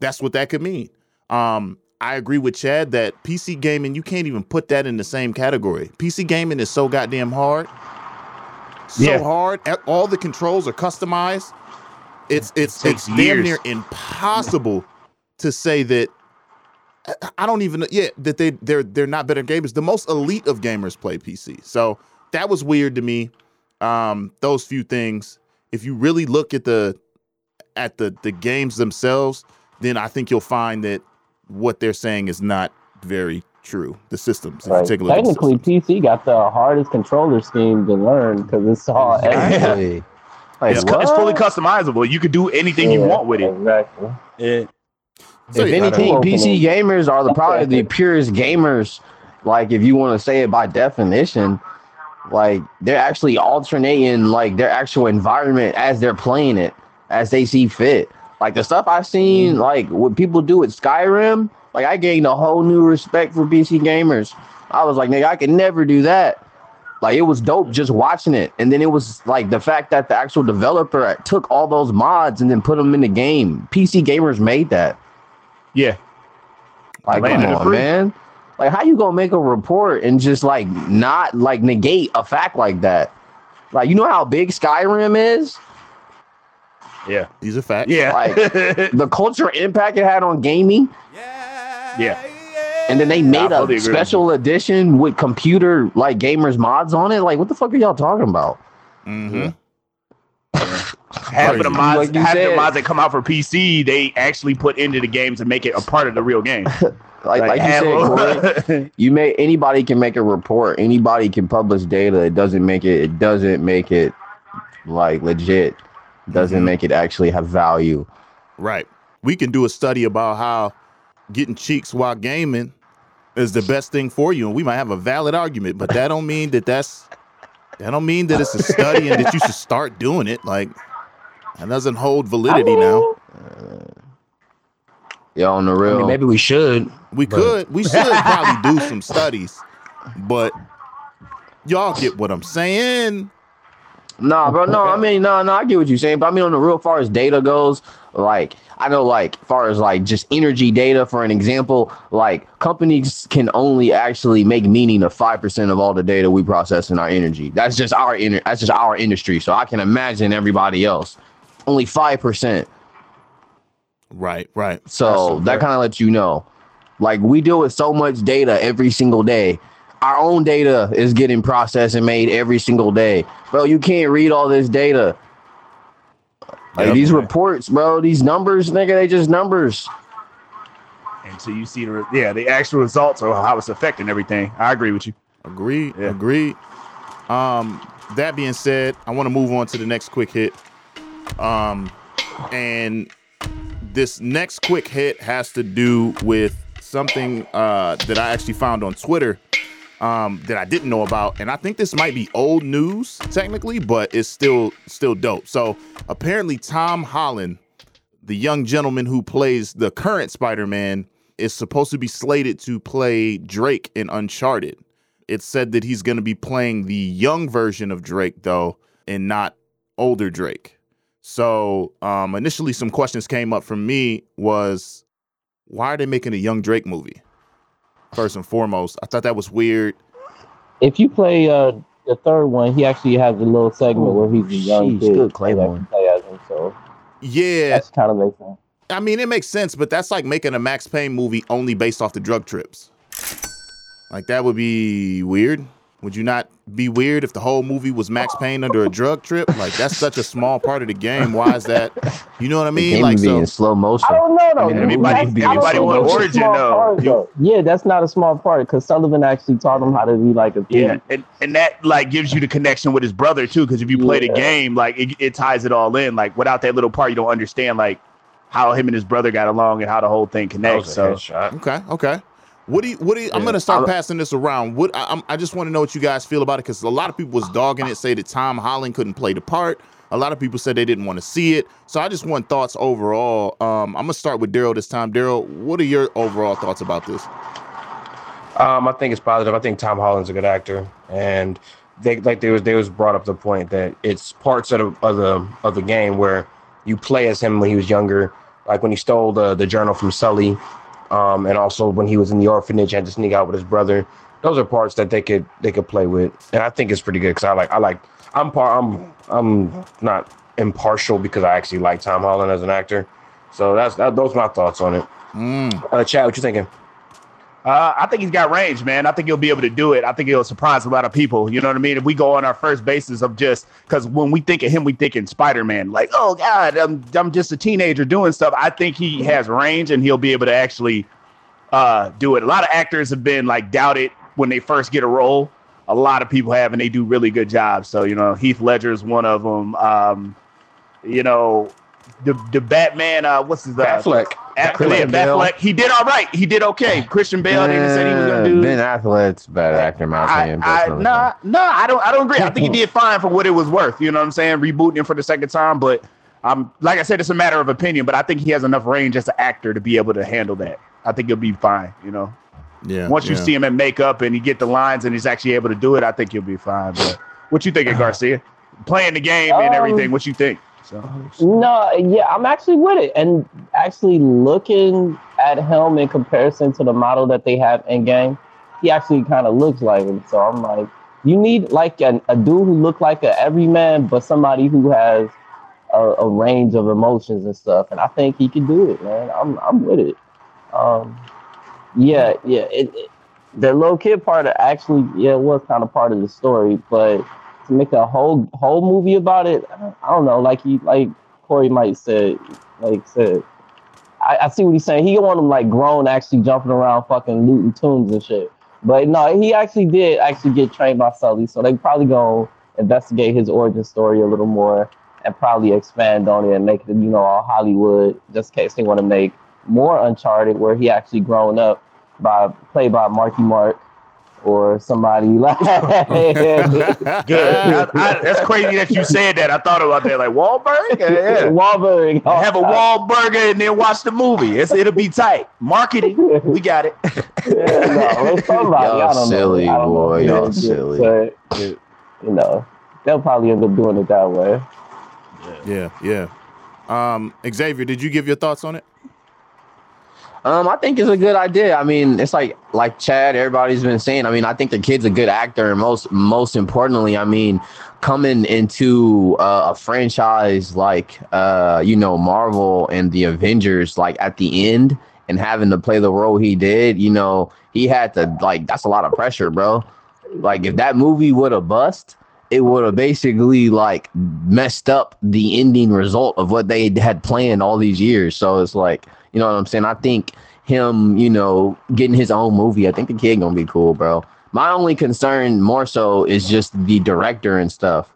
That's what that could mean. Um, I agree with Chad that PC gaming, you can't even put that in the same category. PC gaming is so goddamn hard. So Yeah. hard. All the controls are customized. It's it's takes it's damn near impossible to say that I- I don't even know yeah that they they're they're not better gamers. The most elite of gamers play PC. So that was weird to me. Um, those few things. If you really look at the at the the games themselves, then I think you'll find that what they're saying is not very true. The systems, in Right. particular, the Technically, systems. PC got the hardest controller scheme to learn because it's all everything. Exactly. Like, It's, cu- it's fully customizable. You could do anything you want with it. Exactly. Yeah. So, if yeah, anything, PC it. gamers are the probably the purest gamers. Like, if you want to say it by definition, like they're actually alternating like their actual environment as they're playing it, as they see fit. Like the stuff I've seen, like what people do with Skyrim, like I gained a whole new respect for PC gamers. I was like, nigga, I could never do that. Like it was dope just watching it, and then it was like the fact that the actual developer took all those mods and then put them in the game. PC gamers made that. Yeah. Like, come on, man. Like, how you gonna make a report and just like not like negate a fact like that? Like, you know how big Skyrim is? Yeah. these are facts. Yeah. Like- The cultural impact it had on gaming, yeah. and then they made fully agree a with special edition with computer like gamers mods on it. Like, what the fuck are y'all talking about? Mm-hmm. Half of the mods, Like you half the mods that come out for PC, they actually put into the games and make it a part of the real game. Like, like, you said, of- Corey, you may anybody can make a report, anybody can publish data. It doesn't make it. It doesn't make it like legit. Doesn't Mhm. make it actually have value. Right. We can do a study about how getting cheeks while gaming is the best thing for you, and we might have a valid argument, but that don't mean that that's that don't mean that it's a study and that you should start doing it. Like that doesn't hold validity now. Yeah, on the I real. mean, maybe we should. We But- could we should probably do some studies, but y'all get what I'm saying. Nah, bro. No, I mean, no, no. I get what you're saying, but I mean, on the real, far as data goes, like I know, like far as like just energy data, for an example, like companies can only actually make meaning of five percent of all the data we process in our energy. That's just our inter- That's just our industry. So I can imagine everybody else only five percent. Right, right. So that kind of lets you know, like we deal with so much data every single day. Our own data is getting processed and made every single day, bro. You can't read all this data. Like Yep. these reports, bro. These numbers, nigga, they just numbers. until you see the re- yeah the actual results or how it's affecting everything. I agree with you. Agreed. Yeah. Agreed. Um, that being said, I want to move on to the next quick hit. Um, and this next quick hit has to do with something uh, that I actually found on Twitter um, that I didn't know about, and I think this might be old news technically, but it's still still dope. So apparently, Tom Holland, the young gentleman who plays the current Spider-Man, is supposed to be slated to play Drake in Uncharted. It's said that he's going to be playing the young version of Drake though, and not older Drake. So um, initially, some questions came up from me was, why are they making a young Drake movie? First and foremost, I thought that was weird. If you play uh, the third one, he actually has a little segment where he's a young sheesh, kid. good Claymore. play as him. So Yeah, that's kind of makes sense. I mean, it makes sense, but that's like making a Max Payne movie only based off the drug trips. Like that would be weird. Would you not be weird if the whole movie was Max Payne under a drug trip? Like that's such a small part of the game. Why is that? You know what I The mean? game Like would be so. in slow motion. I don't know though. I mean, everybody- That's- I don't everybody think want origin, small though. though. Yeah, that's not a small part because Sullivan actually taught him how to be like a thief. Yeah, and, and that like gives you the connection with his brother too, because if you play the game, like it, it ties it all in. Like without that little part, you don't understand like how him and his brother got along and how the whole thing That connects. was a So headshot. Okay, okay. What do you? What do you? I'm gonna start I'm- passing this around. What I, I'm, I just want to know what you guys feel about it because a lot of people was dogging it, say that Tom Holland couldn't play the part. A lot of people said they didn't want to see it. So I just want thoughts overall. Um, I'm gonna start with Daryl this time. Daryl, what are your overall thoughts about this? Um, I think it's positive. I think Tom Holland's a good actor, and they like they was they was brought up the point that it's parts of the of the of the game where you play as him when he was younger, like when he stole the the journal from Sully, um, and also when he was in the orphanage had to sneak out with his brother. Those are parts that they could they could play with, and I think it's pretty good because I like I like I'm par I'm I'm not impartial because I actually like Tom Holland as an actor, so that's that, those are my thoughts on it. Mm. Uh, Chad, what you thinking? Uh, I think he's got range, man. I think he'll be able to do it. I think he'll surprise a lot of people. You know what I mean? If we go on our first basis of just because when we think of him, we think in Spider Man, like, oh God, I'm I'm just a teenager doing stuff. I think he has range and he'll be able to actually uh, do it. A lot of actors have been like doubted when they first get a role. A lot of people have, and they do really good jobs. So you know, Heath Ledger is one of them. Um, you know, the the Batman. Uh, what's his uh. Affleck, Christian yeah, Affleck. He did all right. He did okay. Christian Bale didn't say he was gonna do. Ben Affleck's a better actor, in my opinion. I, personally. no, no, I don't. I don't agree. I think he did fine for what it was worth. You know what I'm saying? Rebooting him for the second time, but um, like I said, it's a matter of opinion. But I think he has enough range as an actor to be able to handle that. I think he'll be fine. You know, Yeah. once you yeah. see him in makeup and you get the lines and he's actually able to do it, I think he'll be fine. But what you thinking, Garcia? Playing the game and everything. What you think? No, yeah, I'm actually with it. And actually looking at him in comparison to the model that they have in game, he actually kind of looks like him. So I'm like, you need like a, a dude who look like a everyman, but somebody who has a, a range of emotions and stuff. And I think he can do it, man. I'm I'm with it. Um, yeah, yeah. It, it, the little kid part actually, yeah, it was kind of part of the story, but to make a whole whole movie about it, I don't, know. Like he, like Corey might said, like said, I, I see what he's saying. He want them like grown, actually jumping around, fucking looting tombs and shit. But no, he actually did actually get trained by Sully, so they probably gonna investigate his origin story a little more and probably expand on it and make it, you know, all Hollywood, just in case they want to make more Uncharted, where he actually grown up by played by Marky Mark or somebody like. Good. I- I- that's crazy that you said that. I thought about that. Like Wahlberg. Yeah, yeah. Wahlberg. Have a Wahlburger and then watch the movie. It's, it'll be tight. Marketing. We got it. no. Y'all silly, know. I don't know boy. Y'all silly. but, you know, they'll probably end up doing it that way. Yeah, yeah. Um, Xavier, did you give your thoughts on it? Um, I think it's a good idea. I mean, it's like like Chad, everybody's been saying. I mean, I think the kid's a good actor, and most most importantly, I mean, coming into uh, a franchise like uh, you know Marvel and the Avengers, like at the end, and having to play the role he did, you know, he had to like that's a lot of pressure, bro. Like if that movie would have bust, it would have basically like messed up the ending result of what they had planned all these years. So it's like, you know what I'm saying? I think him, you know, getting his own movie, I think the kid gonna be cool, bro. My only concern more so is just the director and stuff.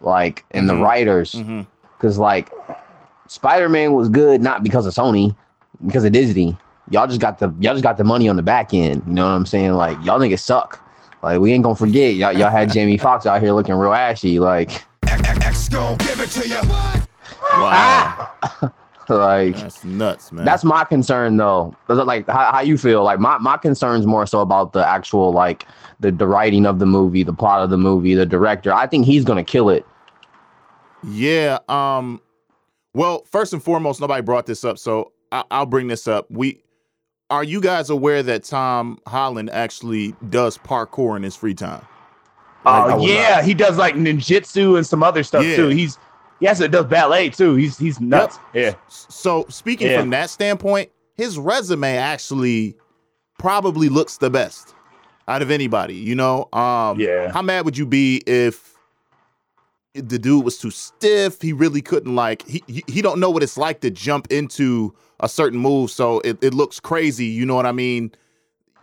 Like and the Mhm. writers. Mhm. Cause like Spider-Man was good not because of Sony, because of Disney. Y'all just got the y'all just got the money on the back end. You know what I'm saying? Like y'all niggas suck. Like we ain't gonna forget y'all y'all had Jamie Foxx out here looking real ashy. Like X gon' give it to you. Wow. like That's nuts, man. that's my concern though. Like how, how you feel? Like my my concern's more so about the actual like the the writing of the movie, the plot of the movie, the director. I think he's gonna kill it. Yeah. Um. Well, first and foremost, nobody brought this up, so I- I'll bring this up. We are you guys aware that Tom Holland actually does parkour in his free time? Like, Oh was yeah, he does like ninjutsu and some other stuff Yeah. too. He's he also does ballet too. He's he's nuts. Yeah. So speaking Yeah. from that standpoint, his resume actually probably looks the best out of anybody. You know, um, Yeah. How mad would you be if the dude was too stiff? He really couldn't like he he, he don't know what it's like to jump into a certain move, so it, it looks crazy. You know what I mean?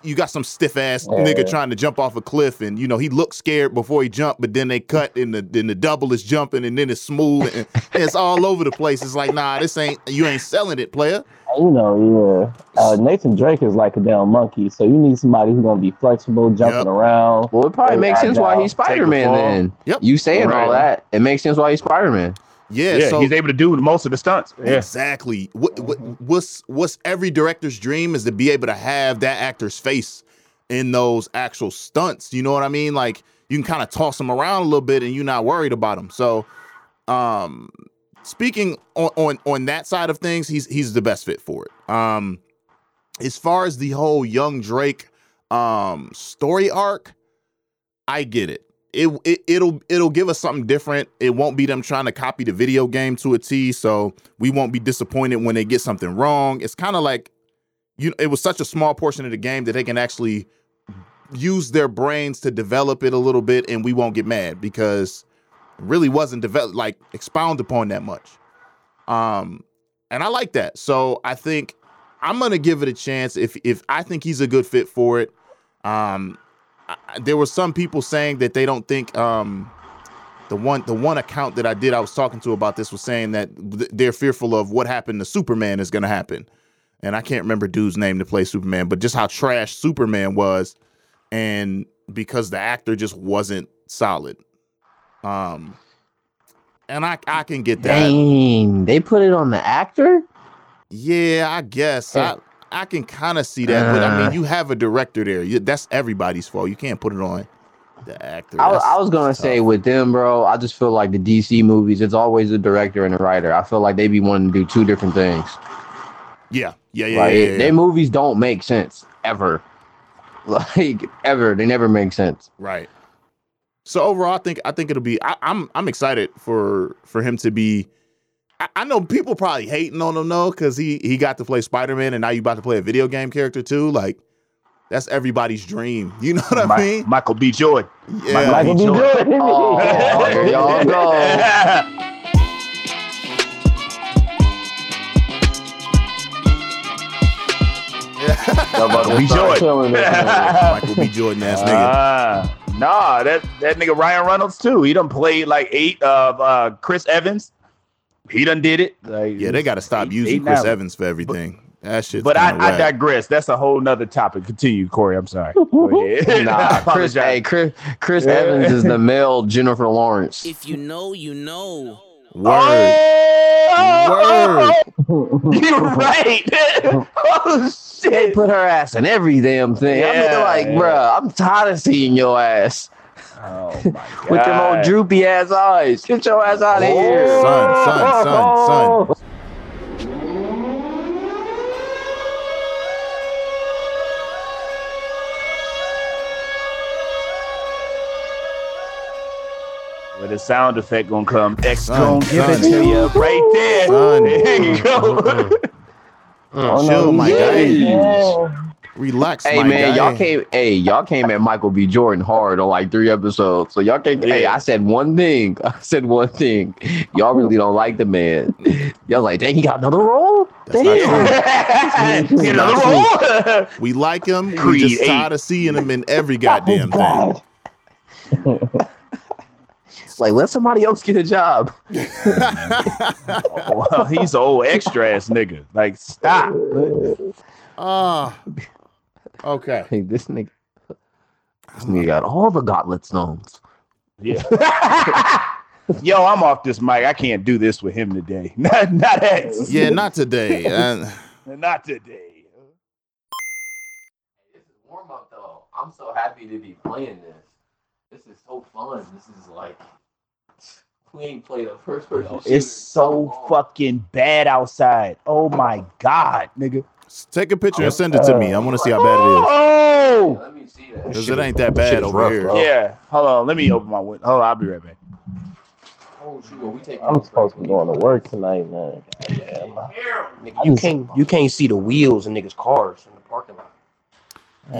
You got some stiff ass Yeah. nigga trying to jump off a cliff, and you know he looks scared before he jumped, but then they cut and the then the double is jumping, and then it's smooth, and it's all over the place. It's like, nah, this ain't you ain't selling it, player. You know, yeah. Uh, Nathan Drake is like a damn monkey, so you need somebody who's gonna be flexible, jumping Yep. around. Well, it probably makes sense why he's Spider Man then. Yep. You saying all that? It makes sense why he's Spider Man. Yeah, Yeah, so he's able to do most of the stunts. Yeah. exactly. What, what what's what's every director's dream is to be able to have that actor's face in those actual stunts. You know what I mean? Like you can kind of toss them around a little bit, and you're not worried about them. So, um, speaking on on on that side of things, he's he's the best fit for it. Um, as far as the whole young Drake um story arc, I get it. It, it it'll it'll give us something different. It won't be them trying to copy the video game to a T, so we won't be disappointed when they get something wrong. It's kind of like you it was such a small portion of the game that they can actually use their brains to develop it a little bit and we won't get mad because it really wasn't developed like expound upon that much. Um and I like that. So I think I'm gonna give it a chance if if I think he's a good fit for it. Um I, there were some people saying that they don't think um the one the one account that I did I was talking to about this was saying that th- they're fearful of what happened to Superman is going to happen. And I can't remember dude's name to play Superman, but just how trash Superman was and because the actor just wasn't solid. Um and I I can get that. Dang, they put it on the actor. Yeah, I guess. I I can kind of see that, but I Uh. mean, you have a director there. You, that's everybody's fault. You can't put it on the actor. I, I was gonna that's say with them, bro. I just feel like the DC movies. It's always the director and the writer. I feel like they be wanting to do two different things. yeah, yeah, yeah, like yeah, it- yeah, their movies don't make sense ever. Like ever, they never make sense. Right. So overall, I think I think it'll be. I, I'm I'm excited for for him to be. I, I know people probably hating on him though, because he he got to play Spider Man, and now you about to play a video game character too. Like that's everybody's dream. You know what I Mi- mean? Michael B. Jordan. Yeah. Michael B. Jordan. Oh, here y'all go. Michael B. Jordan. Killing this nigga. Michael B. Jordan ass nigga. Ah, nah, that that nigga Ryan Reynolds too. He done played like eight of uh, Chris Evans. He done did it. Like, Yeah, they got to stop eight- using eight Chris now. Evans for everything. That shit. But I, I digress. That's a whole nother topic. Continue, Corey. I'm sorry. Nah, Chris. Hey, Chris. Chris Yeah. Evans is the male Jennifer Lawrence. If you know, you know. Word. Oh, oh, oh, oh. Word. You're right. oh They shit. put her ass in every damn thing. I mean, Yeah, like, yeah. bruh, I'm tired of seeing your ass Oh with them old droopy ass eyes. Get your ass out of oh. here. Son, son, son, son. Where the sound effect gonna come? X Son, gonna give it to you right there. Son. There you go. Mm. Oh, Chill, no, my he guy. Yeah. Relax, Hey man, guy. y'all came. Hey, y'all came at Michael B. Jordan hard on like three episodes. So y'all came. Hey, I said one thing. I said one thing. Y'all really don't like the man. Y'all like, dang, he got another role. That's Damn. Another roll. We like him. we just eight. tired of seeing him in every goddamn thing. God. It's like let somebody else get a job. well, he's an old extra ass nigga. Like, stop. Ah. Okay. Hey, this nigga. This nigga got all the gauntlet stones. Yeah. Yo, I'm off this mic. I can't do this with him today. Not, not X. Yeah, not today. Uh, Not today. This is warm up though. I'm so happy to be playing this. This is so fun. This is like we ain't played a first person. It's so fucking bad outside. Oh my god, nigga. Take a picture and send it to me. I want to see how bad it is. Oh, Let me see that. Because it ain't that bad over rough, here. bro. yeah. Hold on. Let me open my window. Hold on. I'll be right back. Oh, shoot, we taking I'm supposed to be going to work tonight, man. Nigga, you can't you can't see the wheels in niggas' cars in the parking lot.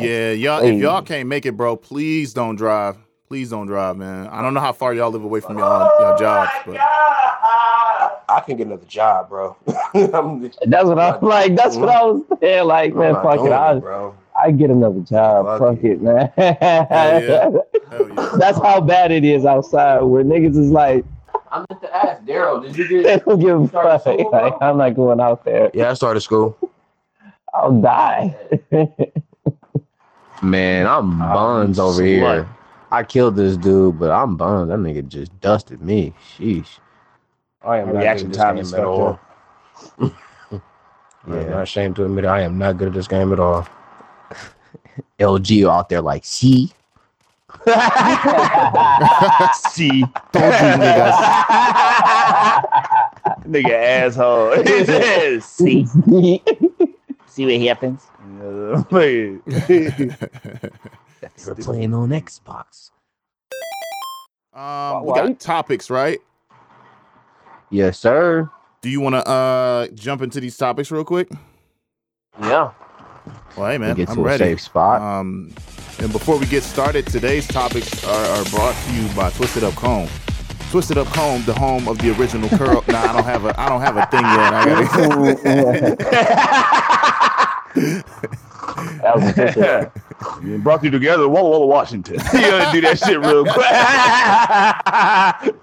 Yeah, y'all. Hey. If y'all can't make it, bro, please don't drive. Please don't drive, man. I don't know how far y'all live away from y'all y'all jobs, but I can get another job, bro. That's what I'm like. That's what I was saying. Like, I'm man, fuck doing it. I, bro. I get another job. Fuck Fuck, it. it, man. yeah. Hell yeah. That's how bad it is outside. Where niggas is like, I meant to ask Daryl, did you get. they don't give a fuck. School, like, I'm not going out there. Yeah, I started school. I'll die. Man, I'm buns over slut. here. I killed this dude, but I'm buns. That nigga just dusted me. Sheesh. I am not Reaction good at time this is game at all. up. I'm not ashamed to admit it. I am not good at this game at all. LG out there like, see, See, Told you niggas. nigga asshole. He says, See, see what happens. Yeah, we're playing on Xbox. Um, we Why- got topics, right? Yes, sir. Do you want to uh jump into these topics real quick? Yeah. Well, hey man, get I'm to a ready. safe spot. Um, and before we get started, today's topics are, are brought to you by Twisted Up Comb. Twisted Up Comb, the home of the original curl. nah, I don't have a I don't have a thing yet. I gotta, That was official. You brought you together, Walla Walla, Washington. you gotta do that shit real quick.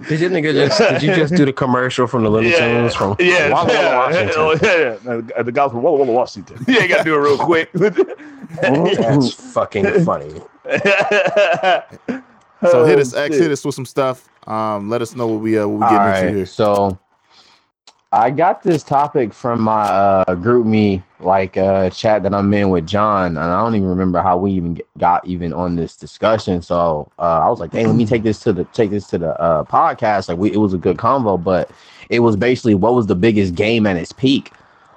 Did you nigga just did you just do the commercial from the Little yeah, Tunes from yeah, Walla Walla, Washington? yeah, yeah. The- The guys from Walla Walla, Washington. Yeah, You gotta do it real quick. That's fucking funny. so hit us, Oh, X, hit us with some stuff. Um, let us know what we uh, what we All getting right, into here. so I got this topic from my uh, GroupMe like uh, chat that I'm in with John, and I don't even remember how we even got even on this discussion. So uh, I was like, "Hey, let me take this to the take this to the uh, podcast." Like, we it was a good convo, but it was basically what was the biggest game at its peak.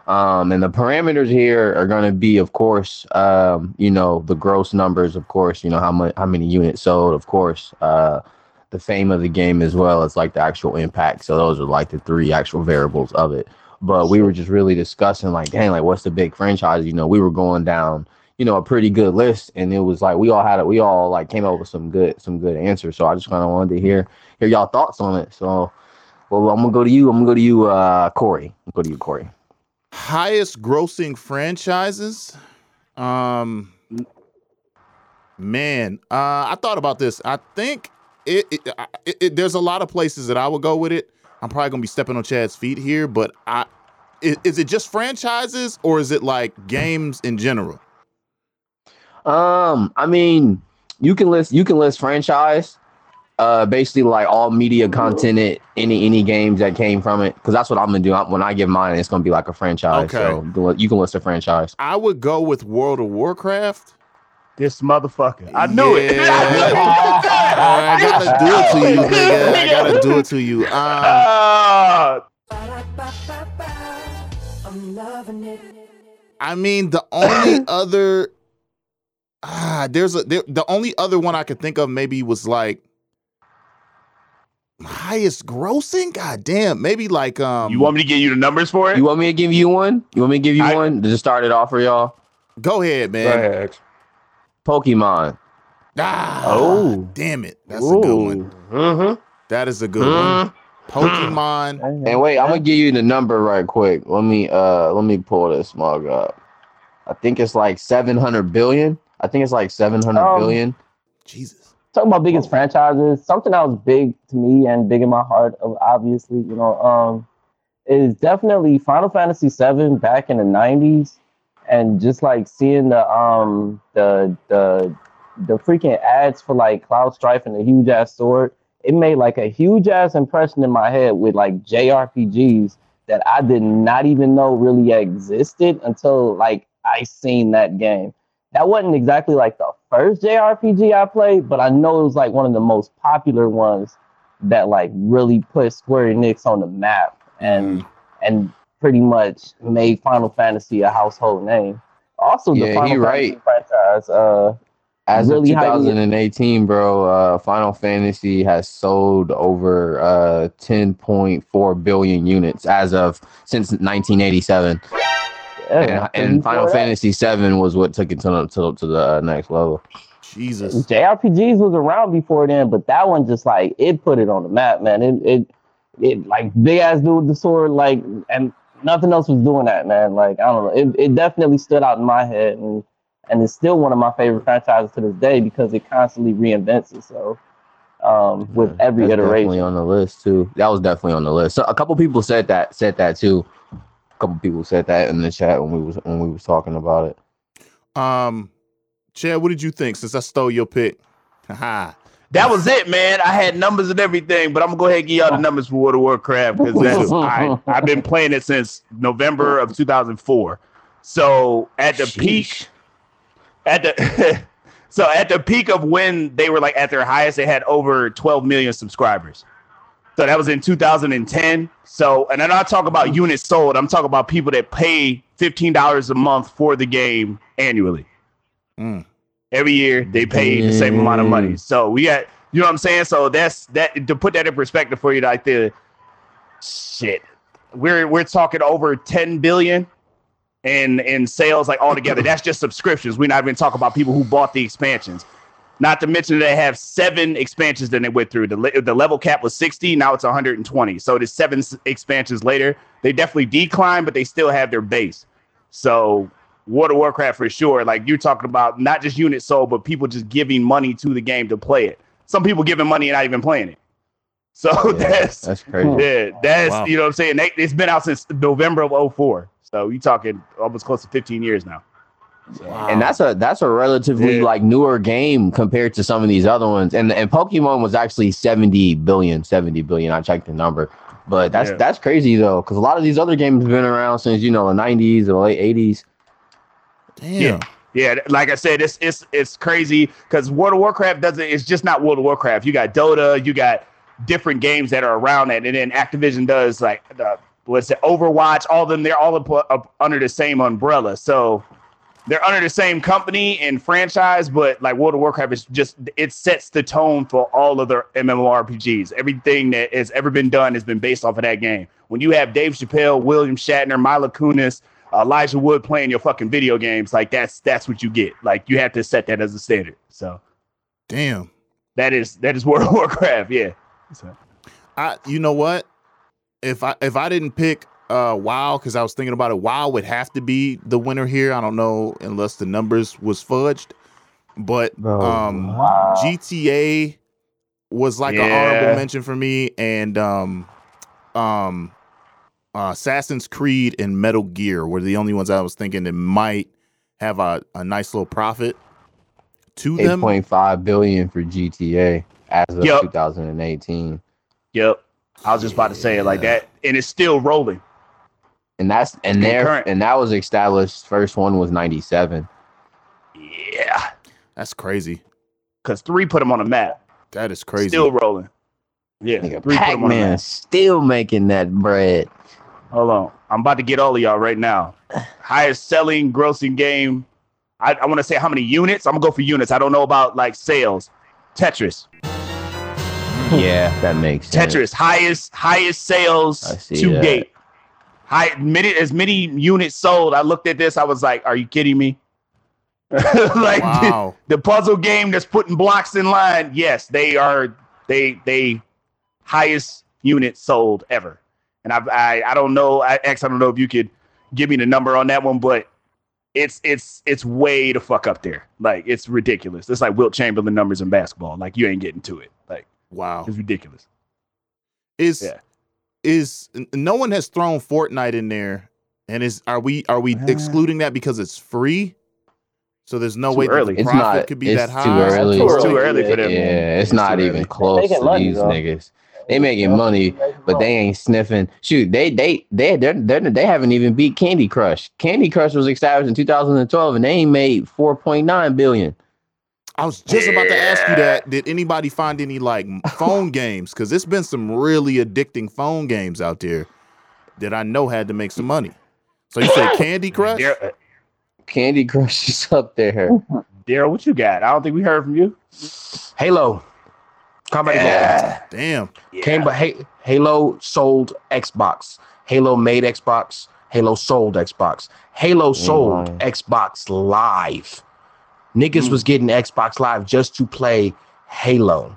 Um, and the parameters here are going to be, of course, um, you know, the gross numbers, of course, you know, how much, how many units sold, of course, uh, the fame of the game as well as like the actual impact. So those are like the three actual variables of it. But we were just really discussing like, dang, like what's the big franchise? You know, we were going down, you know, a pretty good list, and it was like we all had it. We all like came up with some good, some good answers. So I just kind of wanted to hear hear y'all thoughts on it. So, well, I'm gonna go to you. I'm gonna go to you, uh, Corey. Go to you, Corey. highest grossing franchises um man uh i thought about this i think it, it, it, it there's a lot of places that i would go with it i'm probably gonna be stepping on chad's feet here but i is, is it just franchises or is it like games in general Um, I mean, you can list you can list franchise, uh, basically like all media content, it, any any games that came from it, because that's what I'm gonna do. I- When I give mine, it's gonna be like a franchise. Okay. So you can you can list a franchise. i would go with world of warcraft this motherfucker. I knew it. Yeah. i gotta do it to you nigga. i gotta do it to you um I'm loving it. I mean, the only other ah, there's a there, the only other one I could think of maybe was like highest grossing. God damn, maybe like um. you want me to give you the numbers for it? You want me to give you one? You want me to give you I- one to just start it off for y'all? Go ahead, man. Go ahead. Pokemon. Ah, Oh. damn it, that's a good one. Mm-hmm. That is a good one. Mm. Pokemon. And wait, I'm gonna give you the number right quick. Let me uh let me pull this mug up. I think it's like 700 billion. I think it's like seven hundred Um, billion. Jesus. talking about biggest franchises, something that was big to me and big in my heart, obviously, you know, um, is definitely Final Fantasy VII back in the '90s, and just like seeing the um the the the freaking ads for like Cloud Strife and the huge ass sword, it made like a huge ass impression in my head with like JRPGs that I did not even know really existed until like I seen that game that wasn't exactly like the first JRPG I played, but I know it was like one of the most popular ones that like really put Square Enix on the map and and pretty much made Final Fantasy a household name. Also, the Yeah, Final Fantasy right. franchise, uh, As really of highly- 2018, bro, uh, Final Fantasy has sold over uh, 10.4 billion units as of since 1987, yeah, and, and Final Fantasy 7 was what took it to the, to, to the uh, next level. Jesus. JRPGs was around before then, but that one just like it put it on the map, man. It it it like big ass dude with the sword, like and nothing else was doing that, man. Like I don't know, it, it definitely stood out in my head, and and it's still one of my favorite franchises to this day because it constantly reinvents itself um, with every That's definitely iteration. on the list too. That was definitely on the list. So a couple people said that said that too. A couple people said that in the chat when we was when we was talking about it. Um, Chad, what did you think since I stole your pick? Haha. That was it, man. I had numbers and everything, but I'm gonna go ahead and give y'all the numbers for World of Warcraft because I, I've been playing it since November of 2004. So at the peak, at the so at the peak of when they were like at their highest, they had over 12 million subscribers. So that was in 2010. So, and I'm not talking about units sold. I'm talking about people that pay $15 a month for the game annually. Mm. Every year they pay the same amount of money. Mm. So we got, you know what I'm saying? So that's that to put that in perspective for you, like the shit. We're we're talking over 10 billion in in sales like all together. That's just subscriptions. We're not even talking about people who bought the expansions. Not to mention they have seven expansions that they went through. The, le- the level cap was 60, now it's 120. So it is seven s- expansions later. They definitely decline, but they still have their base. So World of Warcraft for sure. Like you're talking about not just units sold, but people just giving money to the game to play it. Some people giving money and not even playing it. So that's That's crazy. yeah, that's Wow. you know what I'm saying. They, it's been out since November of 04. So you're talking almost close to 15 years now. And that's a that's a relatively Yeah. like newer game compared to some of these other ones. And and Pokemon was actually 70 billion, 70 billion. I checked the number. But that's Yeah. that's crazy though, because a lot of these other games have been around since you know the 90s or late 80s. Damn. Yeah, like I said, it's it's it's crazy because World of Warcraft doesn't. It's just not World of Warcraft. You got Dota, you got different games that are around it, and then Activision does like the what's it, Overwatch. All of them, they're all up, up under the same umbrella. So they're under the same company and franchise, but like World of Warcraft is just it sets the tone for all of their MMORPGs. Everything that has ever been done has been based off of that game. When you have Dave Chappelle, William Shatner, Mila Kunis, Elijah Wood playing your fucking video games, like that's that's what you get. Like you have to set that as a standard. So Damn. that is that is World of Warcraft. Yeah. So, I you know what? If I if I didn't pick uh WoW because I was thinking about it, WoW would have to be the winner here. I don't know unless the numbers was fudged. But Bro, um GTA was like an Yeah. honorable mention for me and um um uh, Assassin's Creed and Metal Gear were the only ones I was thinking that might have a, a nice little profit to them. 8.5 billion for GTA as of Yup. 2018. yep. I was just about to say it like that, and it's still rolling. And that's and there and that was established. First one was 97. Yeah, That's crazy. because three put them on the map. That is crazy. Still rolling. Yeah, Nigga, three put 'em on the Pac-Man map. still making that bread. Hold on. I'm about to get all of y'all right now. Highest selling, grossing game. I, I want to say how many units. I'm gonna go for units. I don't know about like sales. Tetris. Yeah, that makes sense. Tetris. Highest highest sales to that. date. High many as many units sold. I looked at this. I was like, "Are you kidding me?" like Wow. the puzzle game that's putting blocks in line. Yes, they are. They they highest unit sold ever. And I I, I don't know. I, X. I don't know if you could give me the number on that one, but it's it's it's way to fuck up there. Like it's ridiculous. It's like Wilt Chamberlain numbers in basketball. Like you ain't getting to it. Like Wow. it's ridiculous. Is Yeah. is no one has thrown Fortnite in there, and is are we are we uh. excluding that because it's free? So there's no way early. that the It's profit not. could be it's that high. too early. It's too early for them. Yeah, it's, It's not even early. close making to money, these though. niggas. They making money, but they ain't sniffing. Shoot, they they they they they they haven't even beat Candy Crush. Candy Crush was established in 2012, and they ain't made 4.9 billion. I was just about to ask you that. Did anybody find any like phone games? Because it's been some really addicting phone games out there that I know had to make some money. So you said Candy Crush? Dar- uh, Candy Crush is up there. Daryl, what you got? I don't think we heard from you. Halo. Combat Yeah. Damn. Yeah. Came but hey, Halo sold Xbox. Halo made Xbox. Halo sold Xbox. Halo sold lying. Xbox Live. Niggas Mm. was getting Xbox Live just to play Halo.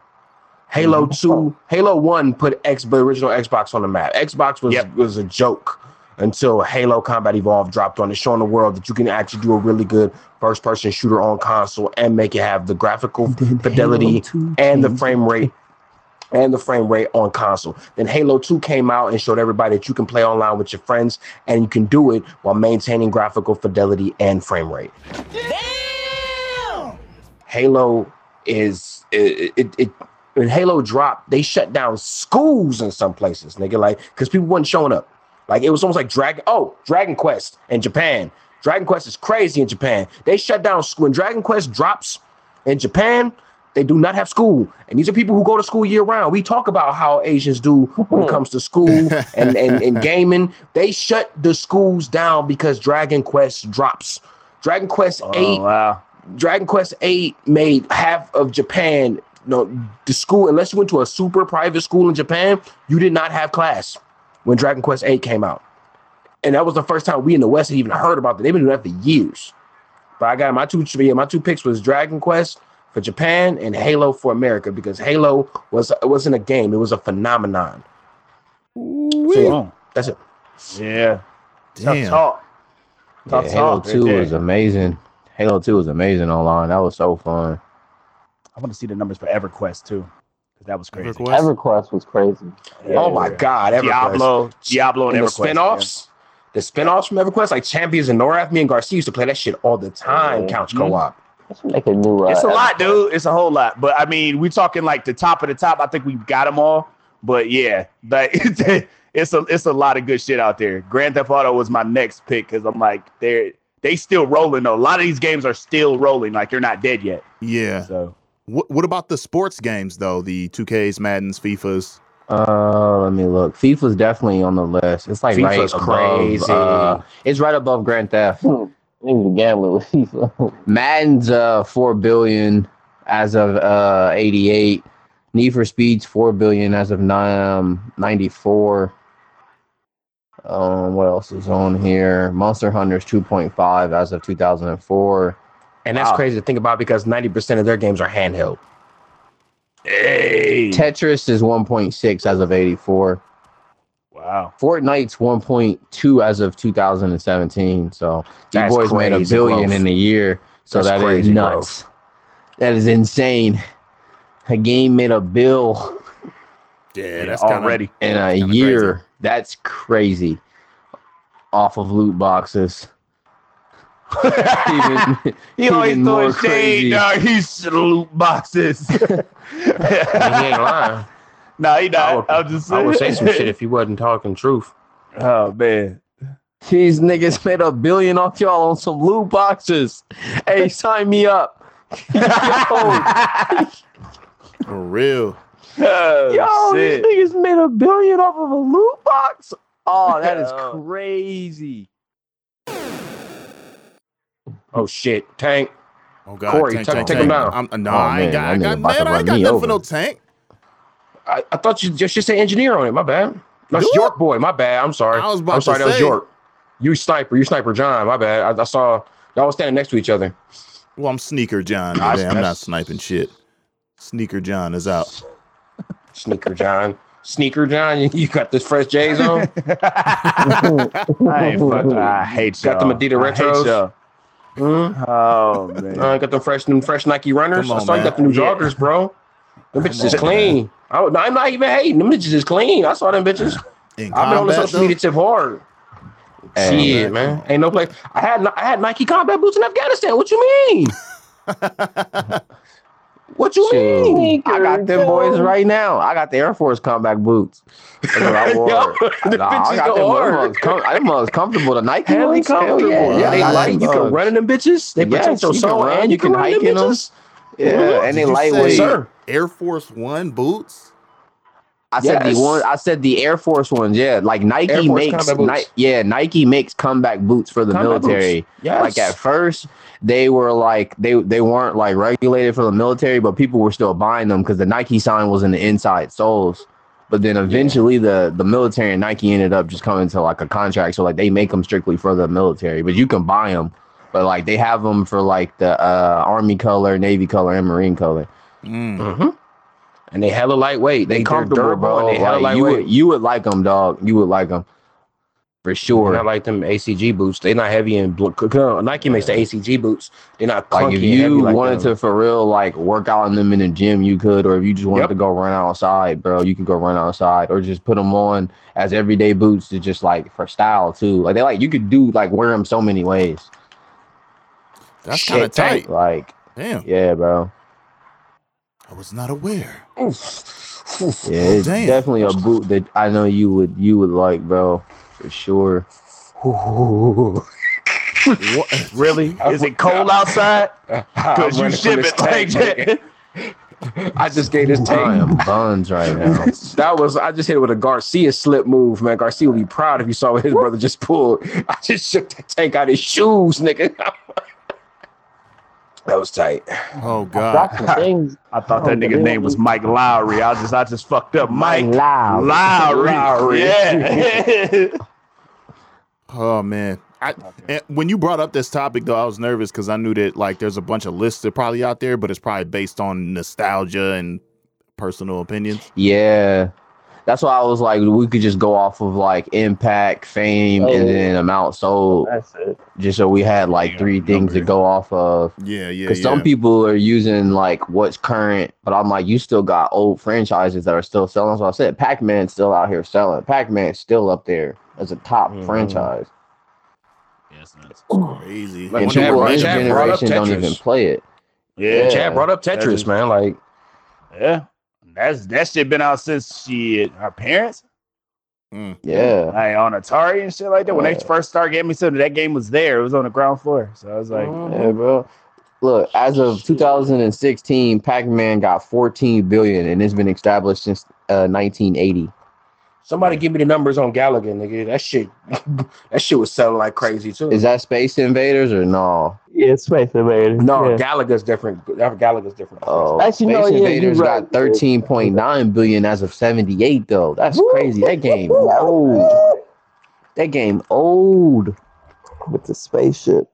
Halo 2, Halo 1 put X the original Xbox on the map. Xbox was Yep. was a joke until Halo Combat Evolved dropped on it, showing the world that you can actually do a really good first person shooter on console and make it have the graphical fidelity and the frame rate and the frame rate on console. Then Halo 2 came out and showed everybody that you can play online with your friends and you can do it while maintaining graphical fidelity and frame rate. Halo is it, it, it when Halo dropped, they shut down schools in some places, nigga, like because people weren't showing up. Like it was almost like Dragon. Oh, Dragon Quest in Japan. Dragon Quest is crazy in Japan. They shut down school. When Dragon Quest drops in Japan, they do not have school. And these are people who go to school year round. We talk about how Asians do when it hmm. comes to school and, and, and gaming. They shut the schools down because Dragon Quest drops. Dragon Quest 8 Oh, wow. Dragon Quest Eight made half of Japan. No, the school unless you went to a super private school in Japan, you did not have class when Dragon Quest Eight came out. and that was the first time we in the West had even heard about that. They've been doing that for years. But I got my two yeah, my two picks was Dragon Quest for Japan and Halo for America because Halo was it wasn't a game, it was a phenomenon. So, yeah, oh. that's it. Yeah. Tough Damn. talk. Yeah, Tough Halo talk. right Two there. was amazing. Halo Two was amazing online. That was so fun. I want to see the numbers for EverQuest too, because that was crazy. EverQuest? EverQuest was crazy. Oh my god, EverQuest. Diablo, Diablo, and and the EverQuest. spinoffs, the spinoffs from EverQuest, like Champions and Norrath, me and Garcia used to play that shit all the time. Couch co-op. Let's make a new. Uh, It's a lot, dude. It's a whole lot. But I mean, we're talking like the top of the top. I think we've got them all. But yeah, but it's a, it's a it's a lot of good shit out there. Grand Theft Auto was my next pick because I'm like they're they still rolling though. A lot of these games are still rolling. Like they're not dead yet. Yeah. So What What about the sports games though? The 2Ks, Madden's, FIFA's. Uh, let me look. FIFA's definitely on the list. It's like FIFA's right above. crazy. Uh, it's right above Grand Theft. Niggas were gambling with FIFA. Madden's uh four billion as of uh eighty eight. Need for Speed's four billion as of um, ninety four. Um, what else is on here? Monster Hunter's two point five as of two thousand and four. And that's Wow. crazy to think about because 90% of their games are handheld. hey, Tetris is one point six as of eighty four. wow. Fortnite's 1.2 as of 2017. So you That's boys made a billion growth. in a year. So That's that is crazy nuts. That is insane. A game made a bill Yeah, Yeah, that's kinda- already. in a year. crazy. That's crazy. Off of loot boxes. even, He always even throwing more crazy. shade, dog. He's loot boxes. He ain't lying. no, he I not. would, I'm just I saying. would say some shit if he wasn't talking truth. Oh man. These niggas made a billion off y'all on some loot boxes. Hey, sign me up. For real. Oh, Yo, shit. these niggas made a billion off of a loot box. Oh, that is crazy. Oh shit, Tank. Oh God, Corey, tank, take- tank, take tank. him down. I'm, uh, no, Oh, I ain't got, I got nigga about to man, I ain't got nothing over. for no tank. I, I thought you just should say engineer on it. My bad. That's Do it. York boy. My bad. I'm sorry. I was about I'm sorry. to that was say. York. You sniper. You sniper John. My bad. I, I saw y'all was standing next to each other. Well, I'm Sneaker John. Nah, today. I'm not sniping shit. Sneaker John is out. Sneaker John. Sneaker John. You, you got this fresh J's on. I fucking. I hate y'all. Got them Adidas I hate retros? y'all. Mhm. Oh man. Uh, got them fresh, them fresh Nike runners. Come I on, saw you man. got the new Yeah. joggers, bro. Them bitches is clean. I, am not even hating. Them bitches is clean. I saw them bitches. In I've been on the combat, social media tip hard. Hey, Shit, man. Ain't no place. I had I had Nike combat boots in Afghanistan. What you mean? what you Shoot. mean? I got them boys right now. I got the Air Force combat boots. That's what I wore. Yo, the Nah, I got go them. hard. Them mugs com- them mugs comfortable. The Nike Hell ones, hell comfortable. yeah, Yeah, they I got light. them You can run in them bitches. They Yes, protect your you can soul run, and you you can can run hike them in 'em. bitches. Yeah, and they Did lightweight. Sir. Air Force One boots. I said Yes. the one. I said the Air Force ones. Yeah, like Nike makes. combat boots. Ni- yeah, Nike makes comeback boots for the Combat military. boots. Yes. Like at first, they were like they they weren't like regulated for the military, but people were still buying them because the Nike sign was in the inside soles. But then eventually, the the military and Nike ended up just coming to like a contract, so like they make them strictly for the military, but you can buy them. But like they have them for like the uh, army color, navy color, and marine color. Mm. hmm And they hella lightweight. They, They they're comfortable, durable bro. and they hella Like, you would you would like them, dog. You would like them for sure. Not like them ACG boots. They're not heavy and bl- Nike makes the ACG boots. They're not clunky Like if and you heavy like wanted them. to for real like work out in them in the gym, you could, or if you just wanted Yep. to go run outside, bro, you could go run outside, or just put them on as everyday boots to just like for style too. Like they like you could do like wear them so many ways. That's kind of tight. Like Damn, yeah, bro. I was not aware. Oh, yeah, it's Damn. definitely a boot that I know you would you would like, bro, for sure. What? Really? Is it cold outside? Because you running ship it like that. I just gave this I tank. am buns right now. That was I just hit it with a Garcia slip move, man. Garcia would be proud if you saw what his brother just pulled. I just shook that tank out of his shoes, nigga. that was tight. Oh God. some things. I thought that Oh, nigga's name was Mike Lowry. I just I just fucked up. Mike Loud. Lowry. Lowry. Yeah. Oh man. I, when you brought up this topic though, I was nervous because I knew that like there's a bunch of lists that probably out there, but it's probably based on nostalgia and personal opinions. Yeah. That's why I was like, we could just go off of like impact, fame, Oh, and then amount sold, That's it. just so we had like three things to go off of. Yeah, yeah, Because yeah. some people are using like what's current, but I'm like, you still got old franchises that are still selling. So I said, Pac Man's still out here selling. Pac Man's still up there as a top Mhm. franchise. Yes, that's crazy. Like, and Chad people in Chad generation don't even play it. Yeah, Chad brought up That's Tetris, man. Like, yeah. That's that shit been out since she our parents. Yeah. Like on Atari and shit like that. When they first started getting me something, that game was there. It was on the ground floor. So I was like, Yeah, bro. Look, as of 2016, Pac-Man got 14 billion, and it's been established since uh, 1980. somebody give me the numbers on Galaga, nigga. That shit, that shit was selling like crazy too. Is that Space Invaders or no? Yeah, Space Invaders. no, yeah. Galaga's different. Galaga's different. Oh, Actually, Space no, yeah, you're Invaders right. got 13.9 billion as of 78, though. That's crazy. That game old. That game old. with the spaceship.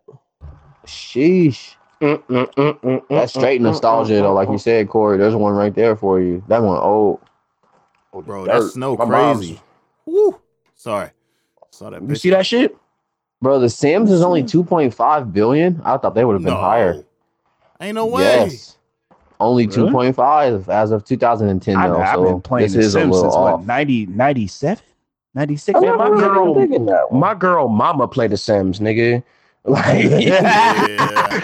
Sheesh. Mm, mm, mm, That's straight nostalgia, though. Like you said, Corey, there's one right there for you. That one old. mm. Bro, Dirt. that snow My mom's- crazy. Woo. Sorry. Saw that You bitch. see that shit? Bro, The Sims is only hmm. 2.5 billion. I thought they would have been No. higher. Ain't no way. Yes. Only Really? 2.5 as of 2010, I, though. I've so been playing this The is a Sims little since off. what, 90, 97? 96? Man, my girl- been digging that one. My girl, mama played The Sims, nigga. Like, Yeah.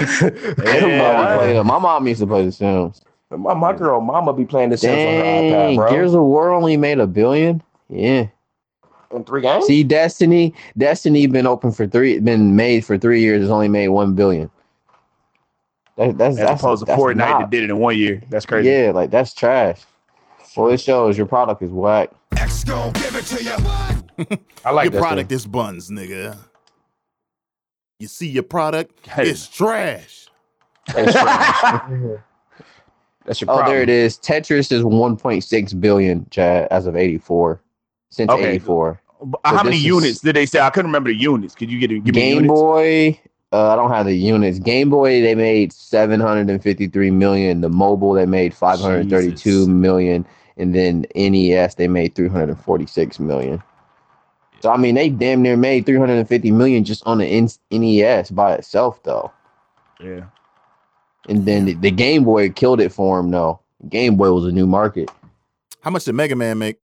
Everybody play. My mom used to play The Sims. my, my girl, mama be playing The Sims on her iPad, bro. Gears of War only made a billion. Yeah. In three games. See, Destiny, Destiny been open for three, been made for three years. It's only made one billion. That, that's As that's opposed to that's Fortnite not- that did it in one year. That's crazy. Yeah, like that's trash. Well, it shows your product is whack. X gon' give it to you. I like your this product one. is buns, nigga. You see your product, Hey. it's trash. That's trash. That's your Oh, there it is. Tetris is 1.6 billion, Chad, as of 84. Since Okay. 84. But How So many is- units did they say? I couldn't remember the units. Could you get give me Game units? Boy, uh, I don't have the units. Game Boy, they made 753 million. The mobile, they made 532 Jesus. million, and then NES, they made 346 million. So I mean, they damn near made 350 million just on the N- NES by itself, though. Yeah. And then the, the Game Boy killed it for him, though. Game Boy was a new market. How much did Mega Man make?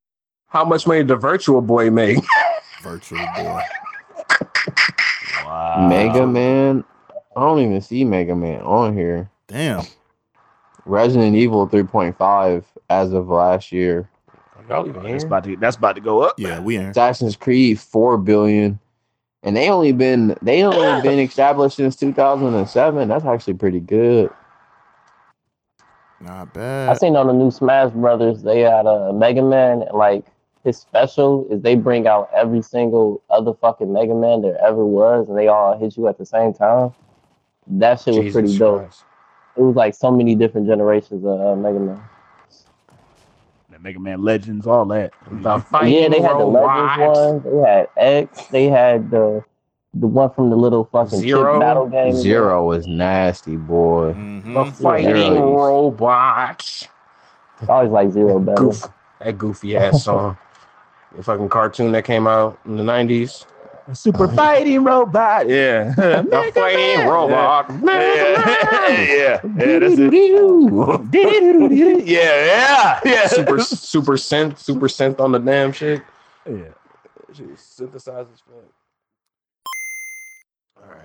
How much money did the Virtual Boy make? Virtual Boy. Wow. Mega Man, I don't even see Mega Man on here. Damn. Resident Evil 3.5 as of last year. Y'all That's about to that's about to go up. Yeah, we ain't. Assassin's Creed 4 billion. And they only been they only been established since 2007. That's actually pretty good. Not bad. I seen on the new Smash Brothers they had a Mega Man. Like his special is they bring out every single other fucking Mega Man there ever was, and they all hit you at the same time. That shit was Jesus pretty dope. Christ. It was like so many different generations of uh, Mega Man. The Mega Man Legends, all that. The yeah, they had the. Legends one. They had X. They had the the one from the little fucking Zero? chip battle game. Zero was nasty, boy. Mhm. The fighting Zero. robots. I always like Zero better. Goof. That goofy ass song. The fucking cartoon that came out in the 90s. Super oh, fighting robot. Yeah. The fighting robot. Yeah, yeah, yeah, that's it. yeah, yeah, yeah. super super synth, super synth on the damn shit. Yeah. Shit was synthesized as fuck.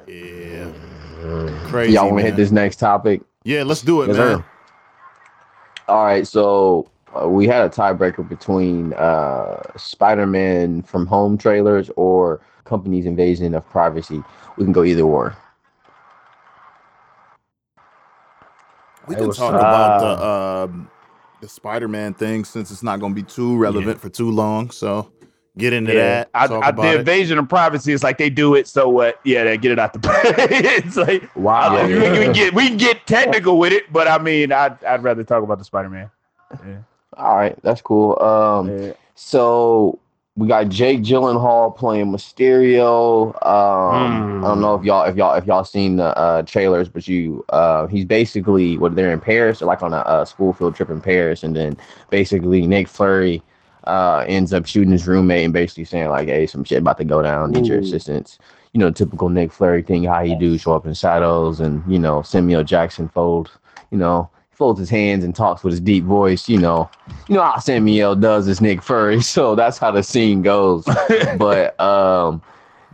Yeah. Crazy. Y'all want to hit this next topic? Yeah, let's do it, Yes, man. sir. All right, so uh, we had a tiebreaker between uh, Spider-Man from home trailers or company's invasion of privacy. We can go either or. We can was talk fun. about the um, the Spider-Man thing since it's not going to be too relevant for too long. So get into that. I, talk I, about the it. invasion of privacy is like they do it, so what? Yeah, they get it out the. it's like Wow. I- we, we can get we get technical with it, but I mean, I'd I'd rather talk about the Spider Man. All right, that's cool. Um, Yeah. so we got Jake Gyllenhaal playing Mysterio. Um, I don't know if y'all if y'all if y'all seen the uh, trailers, but you uh, he's basically what they're in Paris, or like on a, a school field trip in Paris, and then basically Nick Fury uh, ends up shooting his roommate and basically saying like, "Hey, some shit about to go down. Need your assistance." You know, typical Nick Fury thing, how he do show up in shadows, and you know Samuel Jackson fold, you know, folds his hands and talks with his deep voice. You know, you know how Samuel does as Nick Fury, so that's how the scene goes. but um,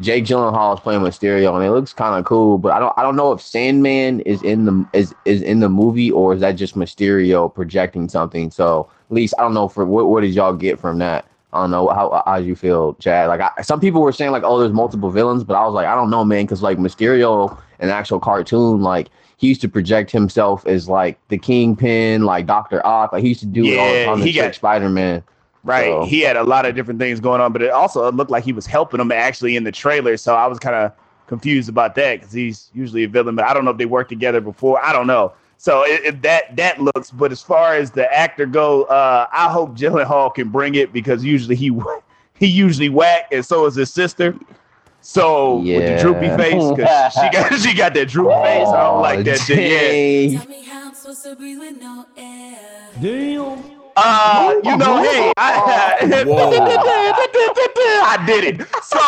Jake Gyllenhaal is playing Mysterio, and it looks kind of cool. But I don't, I don't know if Sandman is in the is is in the movie or is that just Mysterio projecting something. So at least I don't know for what what did y'all get from that. I don't know how how you feel, Chad. Like I, some people were saying like, oh, there's multiple villains, but I was like, I don't know, man, because like Mysterio, an actual cartoon, like he used to project himself as like the Kingpin, like Doctor Ock, like he used to do it all the time to he trick got- Spider Man. Right. So- He had a lot of different things going on, but it also looked like he was helping him actually in the trailer. So I was kind of confused about that because he's usually a villain, but I don't know if they worked together before. I don't know. So it, it- that that looks. But as far as the actor go, uh, I hope Gyllenhaal can bring it because usually he he usually whack, and so is his sister. So with the droopy face, because she got she got that droop face. I don't like that shit. Yeah. Tell me how I'm supposed to breathe with no air. Uh, you know, hey, I. I did it. So,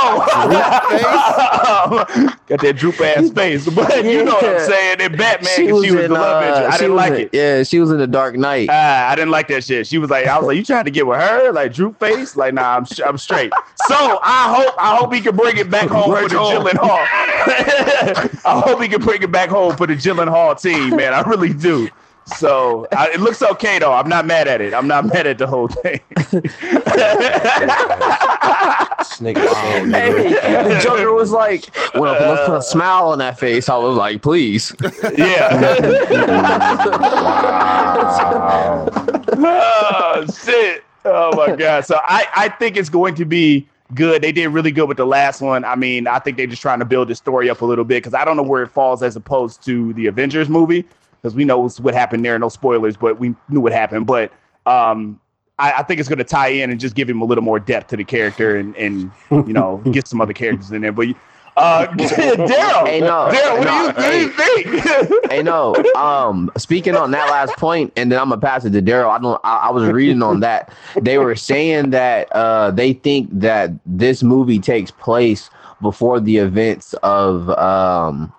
got that droop ass face, but you know what I'm saying? In Batman, 'cause she was, the love uh, interest. I didn't like in- it. Yeah, she was in the Dark Knight. Ah, I didn't like that shit. She was like, I was like, you trying to get with her, like droop face? Like, nah, I'm I'm straight. So I hope I hope he can bring it back home for the Gyllenhaal. I hope he can bring it back home for the Gyllenhaal team, man. I really do. So I, it looks okay though. I'm not mad at it. I'm not mad at the whole thing. This Hey, the Joker was like, well, let's put a uh, smile on that face. I was like, please. yeah. oh shit. Oh my god. So I I think it's going to be good. They did really good with the last one. I mean, I think they're just trying to build the story up a little bit because I don't know where it falls as opposed to the Avengers movie because we know what happened there. No spoilers, but we knew what happened. But um, I, I think it's going to tie in and just give him a little more depth to the character and and you know get some other characters in there. But uh, Daryl, Hey, no. Daryl, what, No, do you, what do you think? hey, no. Um, speaking on that last point, and then I'm gonna pass it to Daryl. I don't. I, I was reading on that. They were saying that uh, they think that this movie takes place before the events of um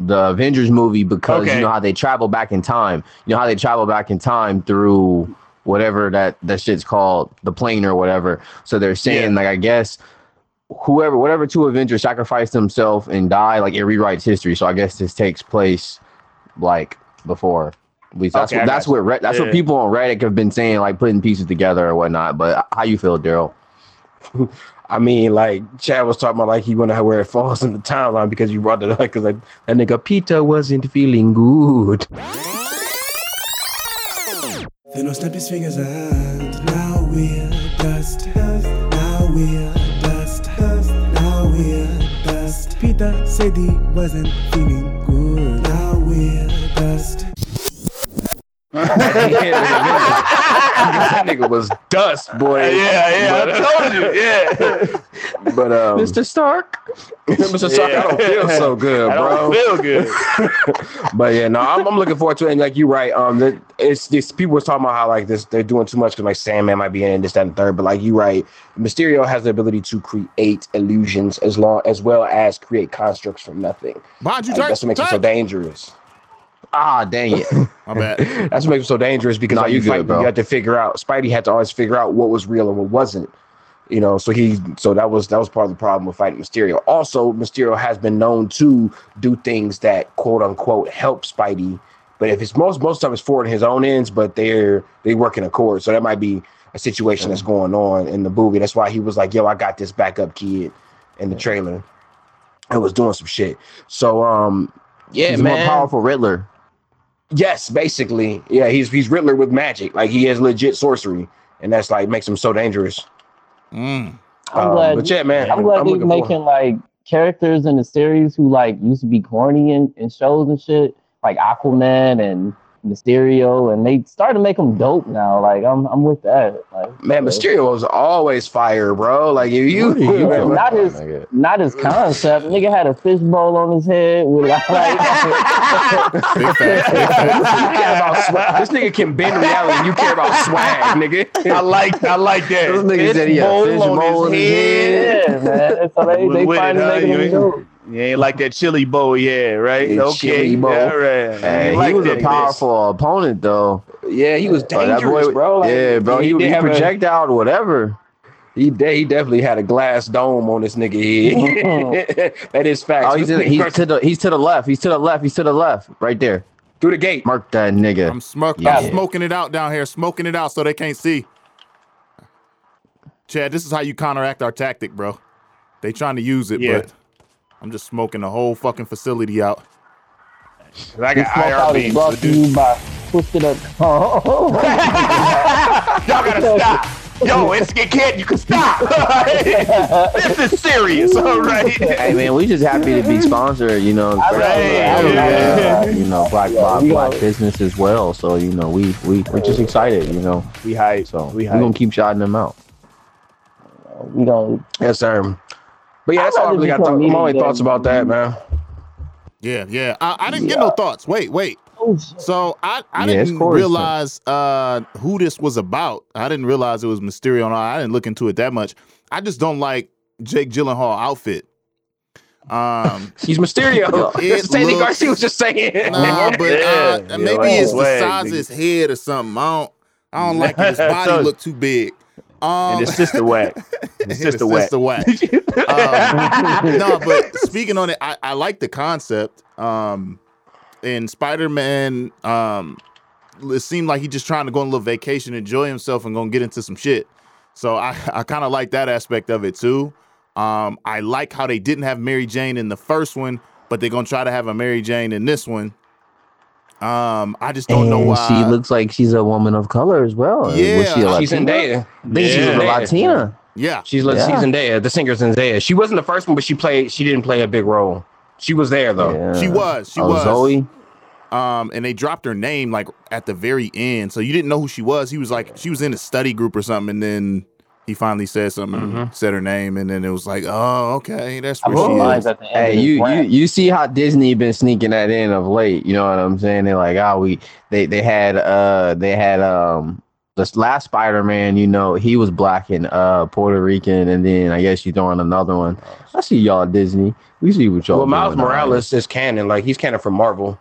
the Avengers movie because Okay. you know how they travel back in time. You know how they travel back in time through whatever that that shit's called, the plane or whatever. So they're saying Yeah. like I guess whoever whatever two Avengers sacrifice themselves and die, like it rewrites history. So I guess this takes place like before. At least that's Okay, what that's what Re- that's Yeah. what people on Reddit have been saying, like putting pieces together or whatnot. But how you feel, Daryl? I mean, like Chad was talking about, like he wonder where it falls in the timeline because you brought it up because like that nigga Peter wasn't feeling good. Thanos snapped his fingers and now we're dust. Now we're dust. Now we're dust. Peter said he wasn't feeling good. Now we're. That nigga was dust, boy. yeah, yeah, I told you. Yeah. But um, Mr. Stark. Mr. Stark, I don't feel so good, I bro. don't feel good. but yeah, no, I'm, I'm looking forward to it. And like you're right, um, that it's this people was talking about how like this they're doing too much because like Sandman might be in this, that, and third. But like you right, Mysterio has the ability to create illusions as long as well as create constructs from nothing. Behind you, Like, that's what makes him so dangerous. Ah, dang it. My bad. That's what makes him so dangerous because Nah, like, you you, good, fight, you have to figure out. Spidey had to always figure out what was real and what wasn't. You know, so he so that was that was part of the problem with fighting Mysterio. Also, Mysterio has been known to do things that quote unquote help Spidey, but if it's most most of it's for his own ends, but they're they work in accord. So that might be a situation that's going on in the movie. That's why he was like, "Yo, I got this backup kid" in the trailer. and was doing some shit. So um, yeah, He's a man. more powerful Riddler. Yes, basically. Yeah, he's he's Riddler with magic. Like he has legit sorcery, and that's like makes him so dangerous. Mm. I'm Um, glad. but yeah, man, I'm glad he's looking forward- making like characters in the series who like used to be corny in, in shows and shit, like Aquaman and Mysterio, and they started to make him dope now. Like I'm, I'm with that. Like Man, Mysterio was always fire, bro. Like if you, What you not his, nigga? not his concept. Nigga had a fishbowl on his head with like, Big facts, big facts. about swag. This nigga can bend reality. You care about swag, nigga. I like I like that. Those niggas said he had Bowl fish on bowl his head. yeah, man. So they, they With it, finally huh? making him dope. You ain't like that chili bowl, yeah, right? Yeah, okay, chili bowl. all right. Hey, he like was a that, powerful opponent though. Yeah, he was But that dangerous, boy- bro. Like, yeah, bro. He, did he, have a- whatever. He, de- he definitely had a glass dome on this nigga head. that is fact. Oh, he's, in, he's to the he's to the left. He's to the left. He's to the left. Right there. through the gate. Mark that nigga. I'm, smoke, Yeah. I'm smoking it out down here, smoking it out so they can't see. Chad, this is how you counteract our tactic, bro. They trying to use it, Yeah. but I'm just smoking the whole fucking facility out. I This got smoke IR out is beams. brought so to you by Twisted Up. Y'all gotta stop. Yo, it's it can't. You can stop. this is serious, all right? Hey man, we just happy to be sponsored. You know, I Right, uh, you know, black Yeah, black, black gonna- business as well. So you know, we we we're just excited. You know, We hype. so we we hype. gonna keep shouting them out. we gonna Yes, sir. But yeah, that's I'd all I really got. Th- my only thoughts about that, man. Yeah, yeah. I, I didn't get no thoughts. Wait, wait. oh. So I, I Yeah, didn't realize uh, who this was about. I didn't realize it was Mysterio. and. I didn't look into it that much. I just don't like Jake Gyllenhaal outfit. Um, He's Mysterio. It That's the same thing looks- Garcia was just saying. nah, but uh, Yeah, maybe like it's the swag, size of his head or something. I don't, I don't like it. His body So- look too big. Um, and it's just sister whack. It's sister whack. sister whack. um, no, but speaking on it, I, I like the concept. Um, in Spider Man, um, it seemed like he just trying to go on a little vacation, enjoy himself, and gonna get into some shit. So I, I kind of like that aspect of it too. Um, I like how they didn't have Mary Jane in the first one, but they're gonna try to have a Mary Jane in this one. Um, I just don't know And why. she looks like she's a woman of color as well. Was she a Yeah. She's Latina? Zendaya. I think she's a Yeah. Latina. yeah, She's Yeah. she's Zendaya. The singer Zendaya. She wasn't the first one, but she played. She didn't play a big role. She was there though. Yeah. she was. She oh, was. Zoe. um, and they dropped her name like at the very end, so you didn't know who she was. He was like, she was in a study group or something, and then he finally said something, Mhm. said her name, and then it was like, oh, okay, that's I where she mine is. at. Hey, you, you you see how Disney been sneaking that in of late. You know what I'm saying? They're like, oh, we they they had uh they had um this last Spider Man. You know, he was black and uh Puerto Rican, and then I guess you throwing another one. I see y'all Disney. We see what y'all. Well, Miles doing, all right. Morales is canon. Like he's canon from Marvel.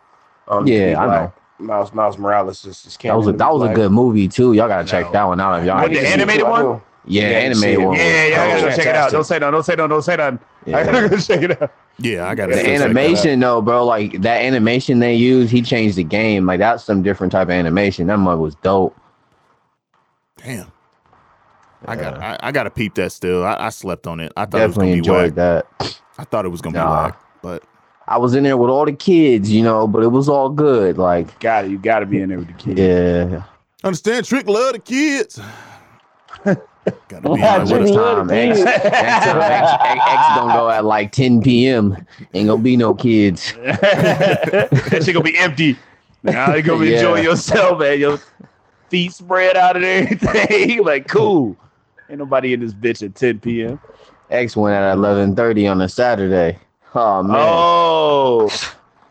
Um, Yeah, I know. Miles Miles Morales is, is canon. That was a that was a good movie too. Y'all gotta check No. that one out if y'all. What, the animated one? Yeah, Yeah, animated one. Yeah, yeah, I Oh, gotta go oh, check it out. Don't say no, don't say no, don't say no. Yeah. I gotta go check it out. Yeah, I got to the animation though, bro, like that animation they used, he changed the game. Like that's some different type of animation. That mug was dope. Damn. I got I, I got to peep that still. I, I slept on it. I thought Definitely it was gonna be enjoyed whack. that. I thought it was gonna be Nah. whack, but I was in there with all the kids, you know, but it was all good. Like, Got it. You got to be in there with the kids. yeah, understand. Trick love the kids. Gotta be Yeah, in there Trick with next us. love- time X, next time X, X, X gonna go at like 10 p.m. Ain't gonna be no kids. that shit gonna be empty. Now you gonna be Yeah. enjoying yourself, man. Your feet spread out and everything. like, cool. Ain't nobody in this bitch at 10 p.m. X went at 11:30 on a Saturday. Oh man, Oh,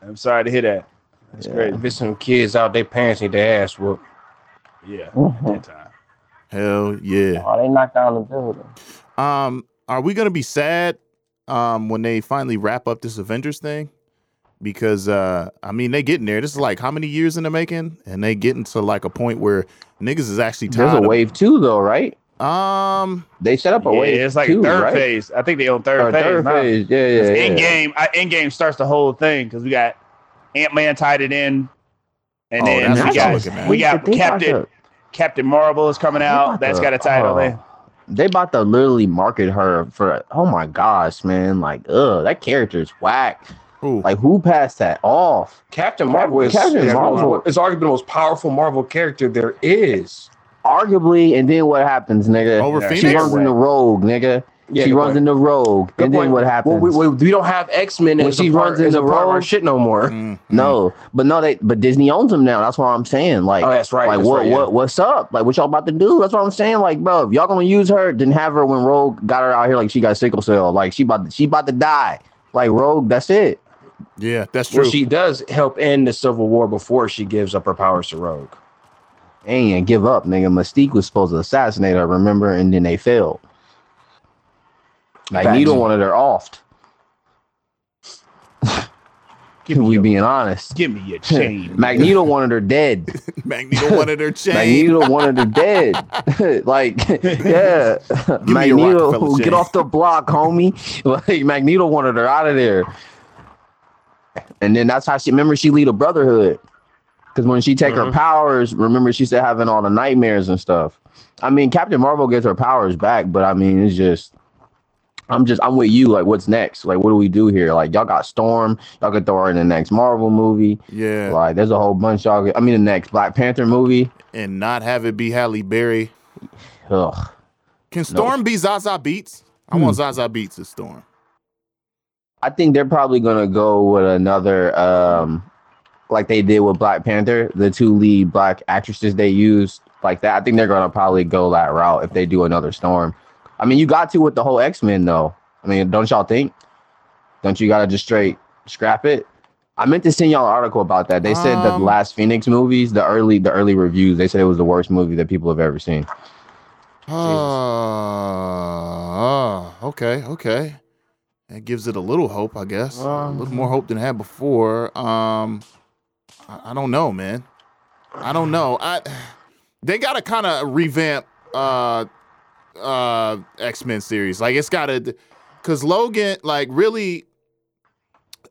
I'm sorry to hear that. That's Yeah. crazy. If it's some kids out, their parents need their ass whooped. Yeah, Mhm. that time. Hell yeah. Oh, they knocked down the building. Um, are we gonna be sad um when they finally wrap up this Avengers thing? Because uh I mean they getting there. This is like how many years in the making? And they getting to like a point where niggas is actually there's tired a wave two though, right? um They set up a Yeah, wave it's like two, a third right? phase. I think they on third Or phase. third now. phase. Yeah, yeah, yeah. In game, in game starts the whole thing because we got Ant Man tied it in, and Oh, then we got I'm looking at. we got They about Captain to- Captain Marvel is coming out. about That's to- got a title. there. They about to literally market her for oh my gosh, man. Like, ugh, that character is whack. Ooh. Like who passed that off? Captain Marvel is, Captain is, Marvel. is arguably the most powerful Marvel character there is. Arguably, and then what happens, nigga? Over Yeah, She Phoenix? runs into Rogue, nigga. Yeah, she runs point. into Rogue, Good and then point. what Well, happens? we, we, we don't have X Men When she part, runs as a into part of our Rogue- shit no more. Mm-hmm. no, but no, they but Disney owns them now. That's what I'm saying. Like, Oh, that's right, Like, that's what right, yeah. what what's up? Like, what y'all about to do? That's what I'm saying. Like, bro, if y'all gonna use her, then have her when Rogue got her out here like she got sickle cell. Like, she about to, she about to die. Like Rogue, that's it. Yeah, that's true. Well, she does help end the Civil War before she gives up her powers to Rogue. And give up, nigga. Mystique was supposed to assassinate her, remember? And then they failed. Magneto Facts. wanted her off. Give me we your- being honest. Give me your chain. Magneto wanted her dead. Magneto wanted her chain. Magneto wanted her dead. like, yeah. me your Magneto, Rockefeller get chain. off the block, homie. Like, Magneto wanted her out of there. And then that's how she remember she lead a brotherhood. Because when she take her mm-hmm. powers, remember she said having all the nightmares and stuff. I mean, Captain Marvel gets her powers back, but I mean, it's just I'm just I'm with you. Like, what's next? Like, what do we do here? Like, y'all got Storm. Y'all could throw her in the next Marvel movie. Yeah. Like, there's a whole bunch y'all. Could, I mean, the next Black Panther movie. and not have it be Halle Berry. Ugh. Can Storm be Zazie Beetz? I Hmm. want Zazie Beetz as Storm. I think they're probably gonna go with another, um, like they did with Black Panther. The two lead black actresses they used like that. I think they're gonna probably go that route if they do another Storm. I mean, you got to with the whole X Men though. I mean, don't y'all think? Don't you gotta just straight scrap it? I meant to send y'all an article about that. They said that the Um, last Phoenix movies, the early the early reviews, they said it was the worst movie that people have ever seen. Ah, okay, okay. That gives it a little hope, I guess. a Um, little more hope than it had before. Um, I, I don't know, man. I don't know. I they gotta kind of revamp uh uh X Men series. Like it's gotta, cause Logan, like really,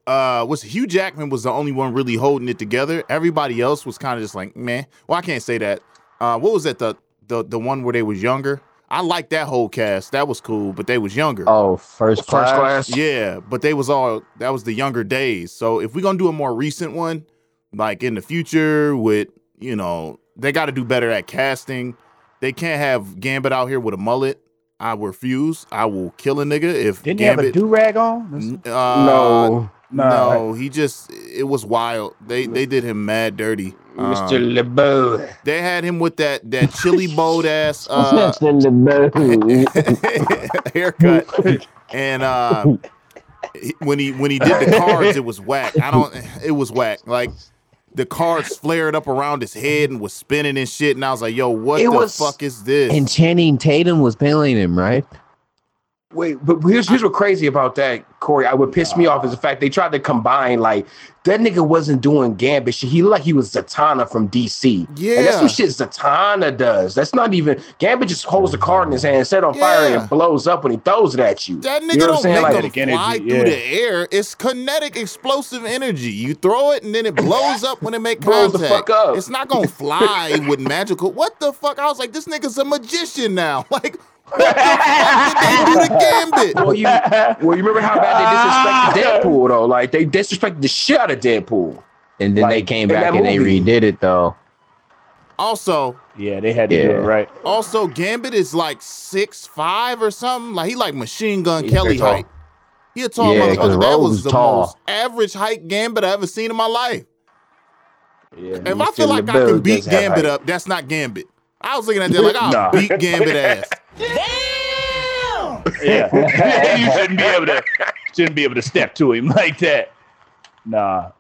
uh, was Hugh Jackman was the only one really holding it together. Everybody else was kind of just like, man. Well, I can't say that. Uh, what was that? The the the one where they was younger. I like that whole cast. That was cool, but they was younger. Oh, first class. First class. Yeah, but they was all that was the younger days. So if we're gonna do a more recent one, like in the future, with you know, they got to do better at casting. They can't have Gambit out here with a mullet. I refuse. I will kill a nigga if Didn't he have a Gambit. do rag on? Uh, no, no, he just it was wild. They they did him mad dirty. Mr. Um, LeBeau. they had him with that that chili bowed ass uh, haircut, and uh, when he when he did the cards, it was whack. I don't. It was whack. Like the cards flared up around his head and was spinning and shit. And I was like, "Yo, what It the was- fuck is this?" And Channing Tatum was playing him, right? Wait, but here's here's what crazy about that, Corey. I would piss me off is the fact they tried to combine like that nigga wasn't doing Gambit shit. He looked like he was Zatanna from DC. And that's Yeah. some shit Zatanna does. That's not even Gambit just holds the card in his hand, set on fire, and it blows up when he throws it at you. That nigga You know don't make Like- them Kinetic fly energy, through yeah. the air. It's kinetic, explosive energy. You throw it and then it blows up when it make Blows the contact. fuck up. It's not gonna fly with magical. What the fuck? I was like, this nigga's a magician now. Like, what the fuck do to Gambit? Well, you well, you remember how bad they disrespected Deadpool though? Like they disrespected the shit out of Deadpool. And then they came back that and they redid it though. Also, Yeah, they had to do it right. also Gambit is like six five or something. Like he like machine gun He's Kelly very tall. height. He a tall Yeah, 'cause motherfucker. That was the tall. most average height Gambit I ever seen in my life. Yeah, If I feel like I can beat Gambit up, that's not Gambit. I was looking at that like I'll Nah. beat Gambit ass. Yeah, you shouldn't be able to shouldn't be able to step to him like that. Nah,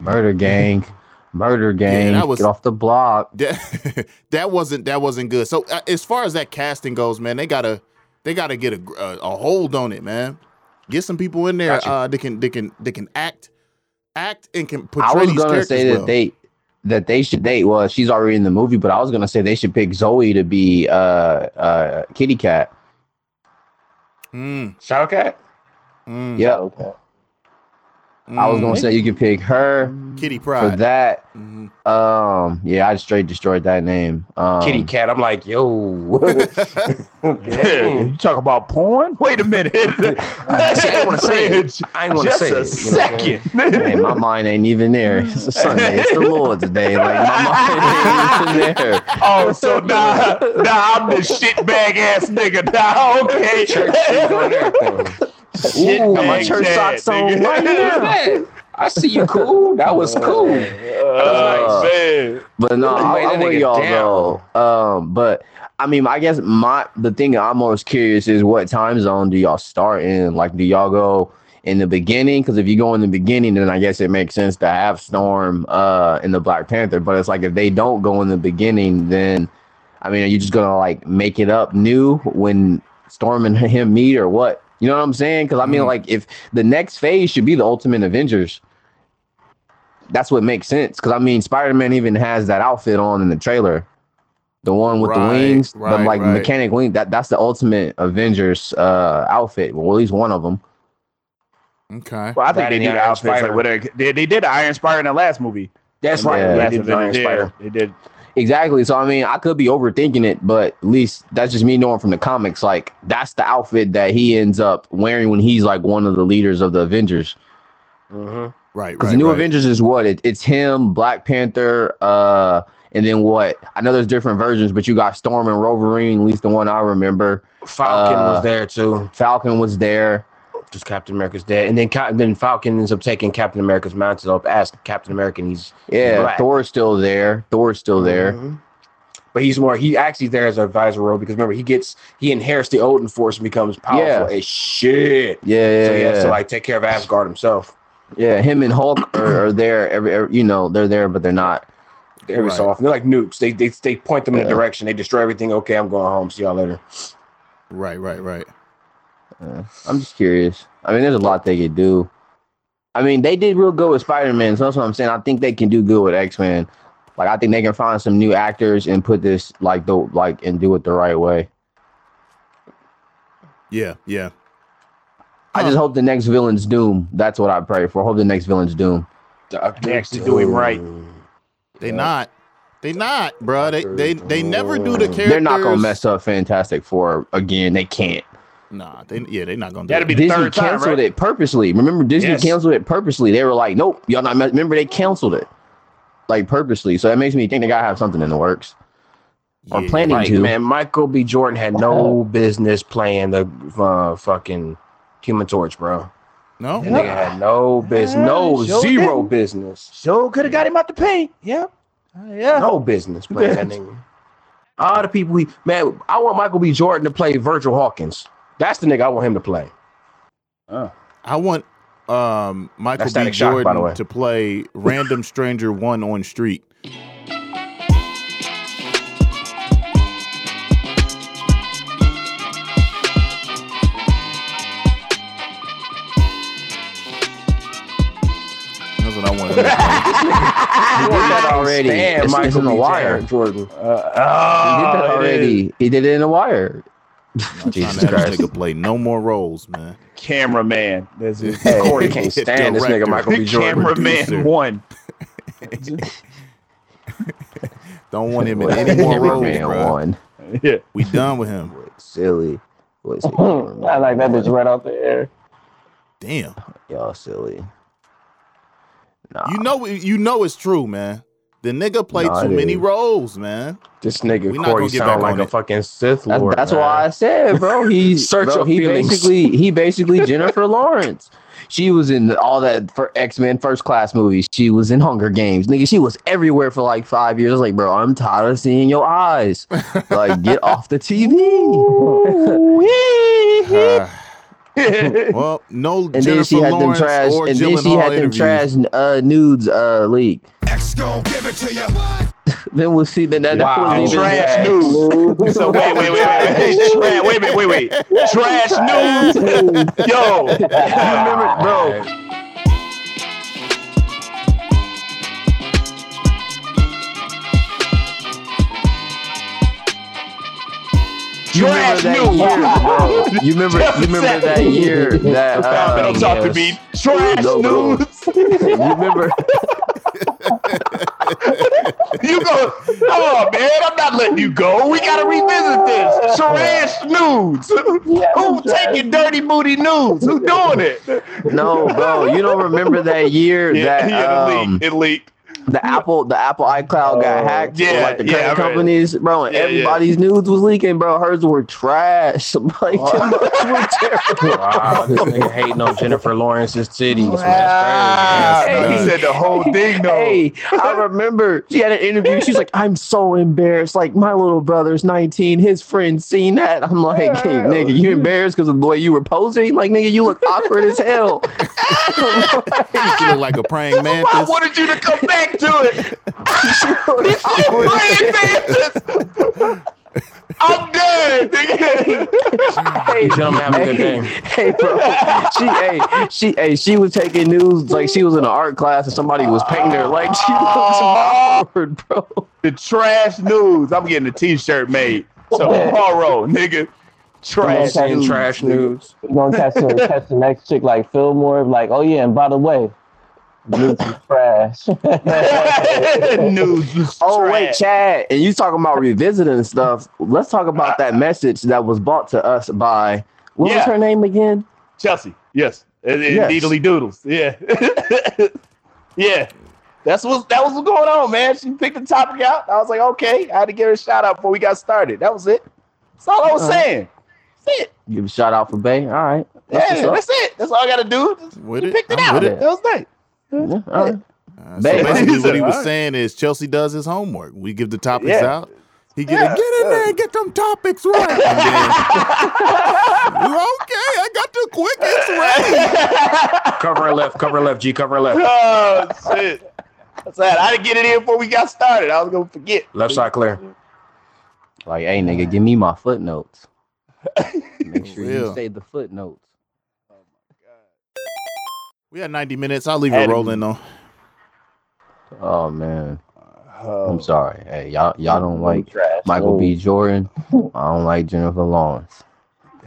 Murder gang, murder gang. that was- Get off the block. that, that wasn't that wasn't good. So uh, as far as that casting goes, man, they gotta they gotta get a, a, a hold on it, man. Get some people in there Gotcha. uh, that can they can they can act act and can I portray was these gonna characters say that well. they that they should date. Well, she's already in the movie, but I was gonna say they should pick Zoe to be uh uh Kitty Cat. Mm, Shadowcat? mm, Yep. Okay. I was gonna say you could pick her Kitty for Pride. that. Mhm. Um, yeah, I straight destroyed that name. Um, Kitty Cat. I'm like, yo. yeah. You talk about porn? Wait a minute. I ain't want to say it. I ain't want to Just say a it. you know what I'm saying? second. Hey, my mind ain't even there. It's a Sunday. It's the Lord's day. Like my mind ain't in there. Oh, so nah, nah, I'm the shitbag ass nigga now. Okay. Church shoes on everything. Ooh, my Shitbag church dad, socks on nigga. right now. I see you cool. That was cool. Uh, man. But no, I, lay I'm with y'all though. Um, but I mean, I guess my the thing I'm most curious is what time zone do y'all start in? Like, do y'all go in the beginning? Because if you go in the beginning, then I guess it makes sense to have Storm uh in the Black Panther. But it's like if they don't go in the beginning, then I mean, are you just gonna like make it up new when Storm and him meet or what? You know what I'm saying? Because I mean, Mhm. like if the next phase should be the Ultimate Avengers that's what makes sense. Because I mean, Spider Man even has that outfit on in the trailer, the one with the Right, wings, the like right. mechanic wing. That that's the Ultimate Avengers uh outfit. Well, at least one of them. Okay. Well, I think That they did the the Iron outfits like Spider. whatever. They, they did Iron Spider in the last movie. That's right. Yeah. They Last did the Iron Spider. yeah, They did. Exactly. So I mean, I could be overthinking it, but at least that's just me knowing from the comics. Like that's the outfit that he ends up wearing when he's like one of the leaders of the Avengers. Mhm. Right. Because Right. the new right. Avengers is what it, it's him, Black Panther, uh, and then what? I know there's different versions, but you got Storm and Wolverine, at least the one I remember. Falcon Uh, was there too. Falcon was there. Just Captain America's dead, and then Cap- then Falcon ends up taking Captain America's mantle up as Captain America. And he's Yeah, black. Thor's still there. Thor's still there. Mhm. But he's more. He actually there as an advisor role because remember he gets he inherits the Odin Force and becomes powerful Yeah. as shit. Yeah, yeah, so he yeah. has to like take care of Asgard himself. yeah, him and Hulk are, are there. Every, every, you know, they're there, but they're not. Every so Right. often, they're like nukes. They they they point them in a direction. They destroy everything. Okay, I'm going home. See y'all later. Right. Right. Right. Uh, I'm just curious. I mean, there's a lot they could do. I mean, they did real good with Spider Man. So that's what I'm saying. I think they can do good with X Men. Like, I think they can find some new actors and put this like the like and do it the right way. Yeah. Yeah. I just hope the next villain's Doom. That's what I pray for. I hope the next villain's Doom. Doctor They actually do him right. Doom. They not. They not, bro. They they they never do the characters. They're not gonna mess up Fantastic Four again. They can't. Nah. They yeah. They're not gonna do That'd it. be the Disney third time, canceled right? it purposely. Remember, Disney Yes. canceled it purposely. They were like, "Nope, y'all not." Remember, they canceled it like purposely. So that makes me think they gotta have something in the works or planning Like, to. man, Michael B. Jordan had no business playing the uh, fucking Human Torch, bro. No. That nigga had no business, no sure zero didn't. business, Sure could have got him out the paint. Yeah. Uh, yeah. no business playing that nigga. All the people, he, man, I want Michael B. Jordan to play Virgil Hawkins. That's the nigga I want him to play. I want um Michael That's B. Static Shock, by the Jordan way. to play random stranger one on street. That's what I want. to play. He did that already. Stand It's, it's in the wire. Jordan. Uh, He did oh, that already. He did it in the wire. Trying Jesus to have Christ. this nigga play no more roles, man. Cameraman. That's it. Corey can't stand this nigga Michael B. Jordan. Cameraman one. Don't want him in any more roles, Man, bro. one. Yeah. We done with him. Silly. What's it? I like that bitch right out the air. Damn. Y'all silly. Nah. You know, you know it's true, man. The nigga played Nah, too it many roles, man. This nigga We not Corey gonna get sound like a it. fucking Sith That's, Lord. that's man. why I said, bro. He's Search bro, your he feelings. basically he basically Jennifer Lawrence. She was in all that for X Men First Class movies. She was in Hunger Games, nigga. She was everywhere for like five years. I was like, bro, I'm tired of seeing your eyes. Like, get off the TV. Uh, well, no and then she had them Lawrence trash. or And then she had them interviews. trash uh, nudes uh, leak. X gon' give it to you. Then we'll see. Then that, that Wow. was even Trash news. So wait, wait, wait, wait, wait. Tra- wait a minute, wait, wait. Trash news. Yo, you remember, bro? You remember Trash that news. year, bro? You remember? You remember that year that? Nah, Uh, don't talk to me. Trash No, bro. news. you remember? You go. Oh man, I'm not letting you go. We gotta revisit this. Trash news. Who taking dirty booty nudes? Who doing it? No, bro. You don't remember that year Yeah, that yeah, it um, leaked. It leaked. The Apple the Apple iCloud got oh, hacked. for, Yeah, like the yeah, credit I companies, bro, and Yeah, yeah. everybody's nudes was leaking, bro. Hers were trash. Like them were terrible. Wow, this nigga hating on Jennifer Lawrence's titties. man. That's crazy. he said the whole thing though. Hey, I remember she had an interview. She's like, I'm so embarrassed. Like, my little brother's 19. His friend seen that. I'm like, hey, nigga, you embarrassed because of the way you were posing? Like, nigga, you look awkward as hell. You look like a praying I wanted you to come back to it. Praying mantis. I'm done. nigga. hey, Gentlemen, have a good day. hey, bro. She, hey, she, hey, she was taking news like she was in an art class and somebody was painting her. Like, she looks awkward, bro. The trash news. I'm getting a T-shirt made So, tomorrow, nigga. Trash Saying news. trash news. We're gonna catch the, catch the next chick like Fillmore, like, oh yeah, and by the way, nudes is trash. news. is Oh wait. Chad, and you talking about revisiting stuff? Let's talk about that message that was brought to us by what Yeah. was her name again? Chelsea. Yes. And, and Yes. Deedly Doodles. Yeah. yeah. That's what that was what's going on, man. She picked the topic out. I was like, okay. I had to give her a shout out before we got started. That was it. That's all I was Uh-huh. saying. That's it. Give a shout out for Bay. All right, That's Yeah, that's it. That's all I gotta do. Just With it, picked it I'm out. with it. That was nice. Up. Yeah, all right. Uh, so basically, what he was saying is Chelsea does his homework. We give the topics Yeah. out. He get Yeah, it, get in there, get them topics right. Then, okay, I got the quickest right. Cover her left, cover left, G, cover left. oh shit. That's it. I didn't get it in before we got started. I was gonna forget. Left side clear. Like, hey, nigga, give me my footnotes. Make sure you say the footnotes. We had 90 minutes. I'll leave Had it rolling though. Oh man, Oh, I'm sorry. Hey, y'all, y'all don't like trash. Michael B. Jordan. I don't like Jennifer Lawrence.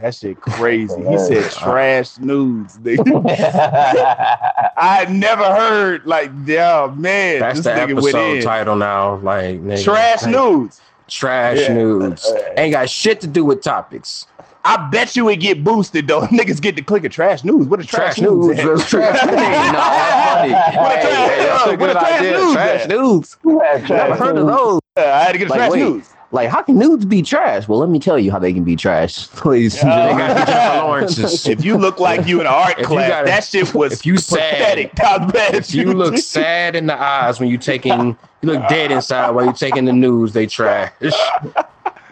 that shit crazy. He said trash news. nigga. I never heard like, yeah, man. That's this the nigga went episode in. title now. Like nigga, Trash like, news. Trash Yeah. news. Ain't got shit to do with topics. I bet you it get boosted though. Niggas get to click a trash news. What a trash, Trash news. news. That's trash news. Hey, that's funny. What a trash- hey, that's a what a good trash idea. news Trash at? news. Never heard of those. I had to get a Like, trash wait. news. Like, how can nudes be trash? Well, let me tell you how they can be trash, please. They got Jennifer Lawrence's. If you look like you in an art class, gotta- that shit was if you sad- pathetic. I bet If you look sad in the eyes when you taking, you look dead inside while you taking the news. They trash.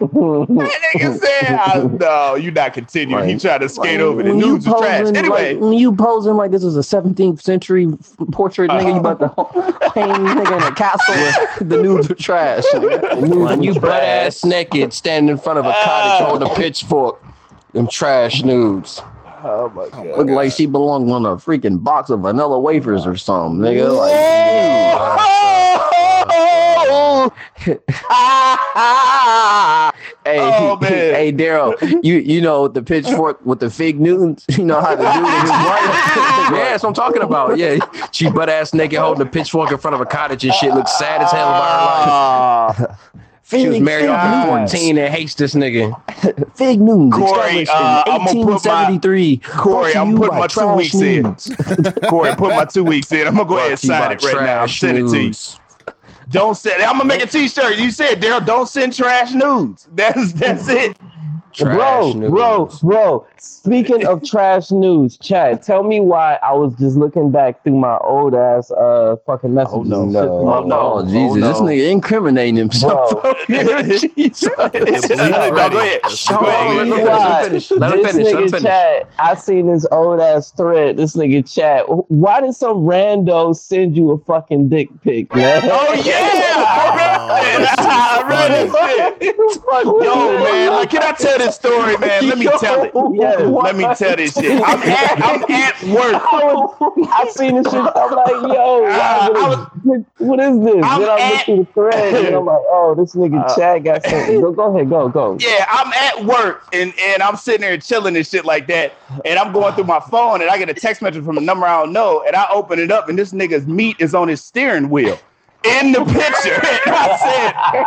That nigga said, I, "No, you not continuing." he tried to skate Like, over. The when you news is trash. posing Anyway, like, you posing like this is a 17th century f- portrait, nigga, you about to paint nigga in a castle. the nudes are trash. nigga. When you butt ass naked, standing in front of a cottage ah. holding a pitchfork. Them trash nudes. oh my god. Look like she belonged on a freaking box of vanilla wafers or something, nigga. Like, Oh, hey, Oh, man. hey, Daryl, you you know the pitchfork with the fig Newtons. You know how to do it. yeah, that's what I'm talking about. Yeah, she butt ass naked holding a pitchfork in front of a cottage and shit. Looks sad as hell about her life. She was married off at 14 and hates this nigga. Fig Newtons Corey, uh, in I'ma put my- 1873. Corey, Brought I'm you putting my two Trash weeks in. News. Corey, put my two weeks in. I'm gonna go ahead and Brought sign it right now. I'm sending it to you. Don't send. I'm gonna make a T-shirt. You said, Daryl, don't send trash news. That's that's it. Trash bro, news. bro, bro. Speaking of trash news, Chad, tell me why I was just looking back through my old ass uh fucking messages. Oh, no. and shit through my Oh, no, phone. Jesus, no. this nigga incriminating himself. Bro. Jesus. No, go ahead. Hold Go on, ahead. let him finish. Let him finish. Let him nigga finish. Chad, I seen this old ass thread. This nigga Chad, why did some rando send you a fucking dick pic, man? Oh yeah, I read it. I read it. Yo, man, like, can I tell this story, man? Let me tell it. Yeah, Let me tell this shit. I'm at, I'm at work. I seen this shit. I'm like, yo, Uh, what, I is, what is this? I'm then I at- look through the thread and I'm like, oh, this nigga Uh, Chad got something. Go, go ahead, go, go. Yeah, I'm at work and, and I'm sitting there chilling and shit like that. And I'm going through my phone and I get a text message from a number I don't know. And I open it up and this nigga's meat is on his steering wheel in the picture. And I said,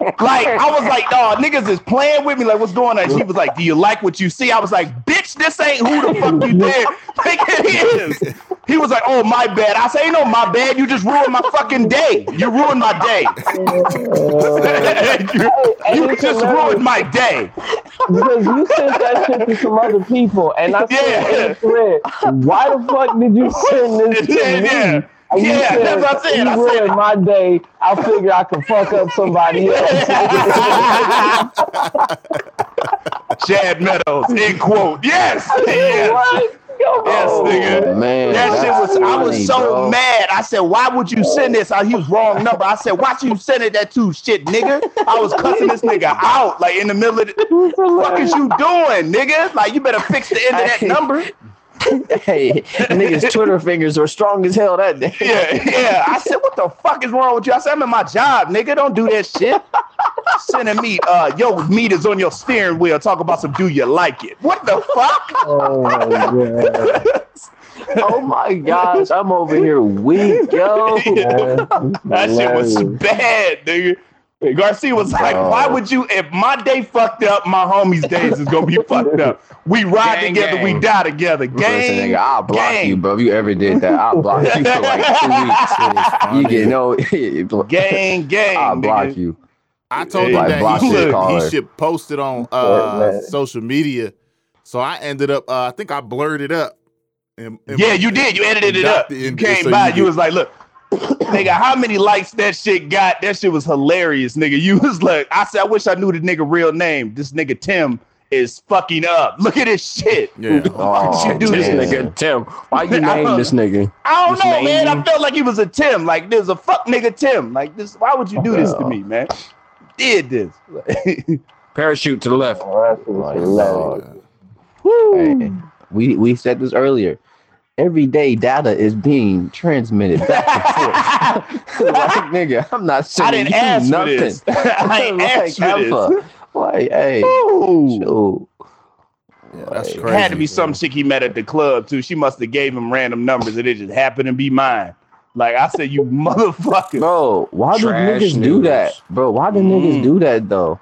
like, I was like, dog, niggas is playing with me. Like, what's going on? She was like, do you like what you see? I was like, bitch, this ain't who the fuck you think think it is. He was like, "Oh my bad." I say, no my bad. You just ruined my fucking day. You ruined my day. you you just ruined my day." Because you sent that shit to some other people, and I said in the "Why the fuck did you send this to Yeah, me?" yeah. And you Yeah, that's what I said. You I ruined my day. I figure I can fuck up somebody else. Chad Meadows, end quote. Yes, yes. What? Yes, nigga. Oh, man, that shit that's was. I was so bro. mad. I said, "Why would you send this?" I, he was wrong number. I said, "Why you send it that to shit, nigga?" I was cussing this nigga out like in the middle of the. Fuck is you doing, nigga? Like you better fix the end of that number. Hey, niggas' Twitter fingers were strong as hell that day. Yeah, yeah. I said, "What the fuck is wrong with you?" I said, "I'm in my job, nigga. Don't do that shit." Sending me, uh, yo, meat is on your steering wheel. Talk about some. Do you like it? What the fuck? Oh my god. Oh my gosh, I'm over here weak, yo. That shit was bad, nigga. Garcia was like, Bro. "Why would you? If my day fucked up, my homie's days is gonna be fucked up. We ride Gang, together, we die together. Listen, Gang, nigga, I'll block gang. you, bro. If you ever did that, I'll block you for like two weeks. You get no, gang, gang. I'll block nigga. you. I told Like him block that he your should, he should post it on uh, social media. So I ended up, uh, I think I blurred it up. And, and- Yeah, you did. You edited it up. the- You came so by. you You, was like, "Look, nigga, how many likes that shit got? That shit was hilarious, nigga." You was like, "I said, I wish I knew the nigga real name. This nigga Tim is fucking up. Look at this shit." Yeah. Oh, you do man. This nigga Tim. Why you name this nigga? I don't Just know, name man. I felt like he was a Tim. Like there's a fuck nigga Tim. Like this. Why would you do this to me, man? Did this? Parachute to the left. Oh, that shit was hilarious. Hey, we we said this earlier. Every day, data is being transmitted back and forth. like, nigga, I'm not sure I sending didn't you ask nothing. this. I ain't like, asked for this. ever. Like, hey, Ooh. Yeah, that's It crazy. It had to be some chick he met at the club too. She must have gave him random numbers and it just happened to be mine. Like I said, you motherfucker. Bro, why do Trash niggas do that? Bro, why do Mm. niggas do that though?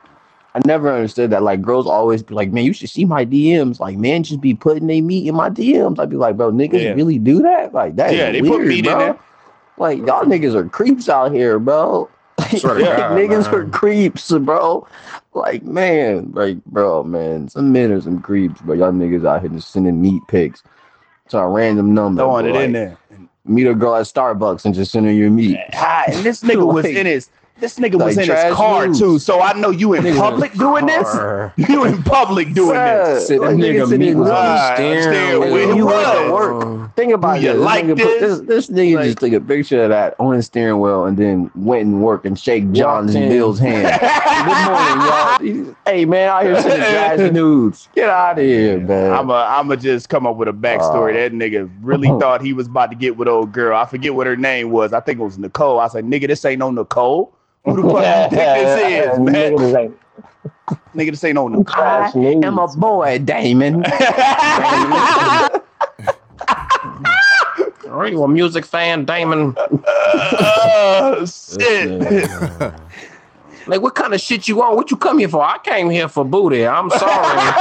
I never understood that. Like girls always be like, man, you should see my DMs. Like, man, just be putting they meat in my DMs. I'd be like, bro, niggas Yeah. really do that? Like that Yeah, is they weird, put meat in there. Like y'all niggas are creeps out here, bro. Swear Like, God, niggas man. are creeps, bro. Like, man, like, bro, man, some men are some creeps, but y'all niggas out here just sending meat pics to a random number. Throwing it like, in there. Meet a girl at Starbucks and just send her your meat. And this nigga was in his this nigga was in his trash car news. too. So I know you in Nigga public his doing this. You in public doing this. Said that Like, nigga niggas meat in was on the steering steering wheel. wheel. You went work. Think about You it. This like nigga put- this? this, this nigga Like- just took a picture of that on his steering wheel and then went and worked and shake John's in. Bill's hand. Good morning, y'all. Hey man, out here sending trash nudes. Get out of here, man. I'm a, I'm a just come up with a backstory. Uh. that nigga really thought he was about to get with old girl. I forget what her name was. I think it was Nicole. I said, nigga, this ain't no Nicole. Who the fuck you think this is, man? Niggas Nigga, this ain't no Nicole. I news. am a boy, Damon. Are you a music fan, Damon? oh shit. Like, what kind of shit you on? What you come here for? I came here for booty. I'm sorry,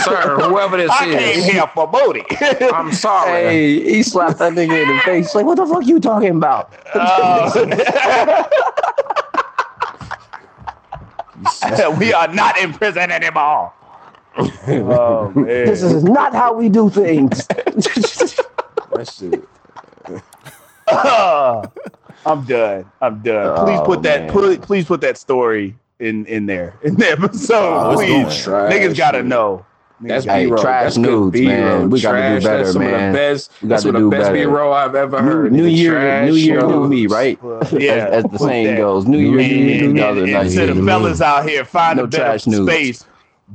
sir. Whoever this is. I came here for booty. I'm sorry. hey, he slapped that nigga in the face. Like, what the fuck you talking about? Uh, we are not in prison anymore. oh man. This is not how we do things. That shit. I'm done. I'm done. Please Oh, put that. man. Please, please put that story in in there in the episode. Oh, please, trash, niggas gotta dude. know. That's Hey, B-roll. trash That's nudes, B-roll. man. We gotta do Trash. better, That's some of the best. We That's gotta of do the best better. B-roll I've ever heard. new The year, trash new year, new me, right? Yeah, as, as the saying that. goes, New Year, And, new me, and, 2019. and to the fellas out here, find No a better trash nudes. space.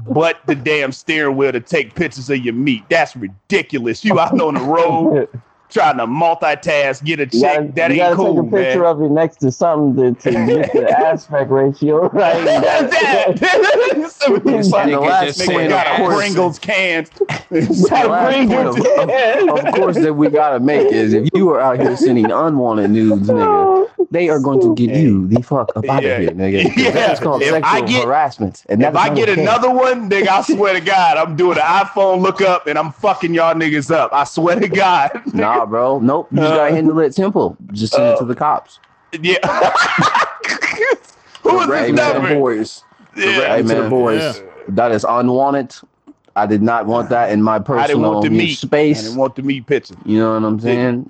But the damn steering wheel to take pictures of your meat. That's ridiculous. You out on the road trying to multitask, get a check. gotta, that you ain't gotta cool, take a picture man. of it next to something to, to get the aspect ratio right. that. With the And fucking the last nigga got of a course, Pringles cans. the last of, of course that we gotta make is if you are out here sending unwanted nudes, nigga, oh, they are going to get you the fuck up out Yeah. of here, nigga. 'Cause Yeah. That's called If I sexual get- harassment. And If I get okay. another one, nigga, I swear to God, I'm doing an iPhone lookup and I'm fucking y'all niggas up. I swear to God. Nah, bro. Nope. You just gotta uh, handle it simple. Just send it to uh, the cops. Yeah. Who is Direct this me to the number? boys. Yeah. Hey, man. That is unwanted. I did not want that in my personal I didn't want the meat. space. I didn't want the meat picture. You know what I'm saying?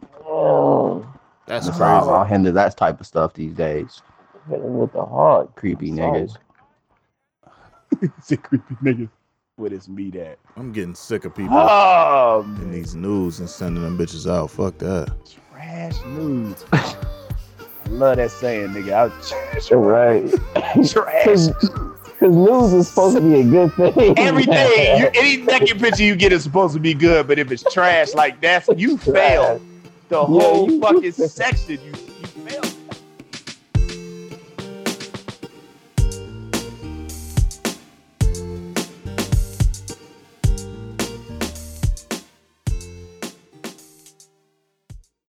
That's So crazy. I'll, I'll handle that type of stuff these days. Hit him with the heart. Creepy niggas. It's a creepy nigga. Where this meat at? I'm getting sick of people Oh, in these news and sending them bitches out. Fuck that. trash news. I love that saying, nigga. I trash. Right. trash. Because news is supposed to be a good thing. Everything, you, any naked picture you get is supposed to be good, but if it's trash like that, you fail the whole you- fucking section. You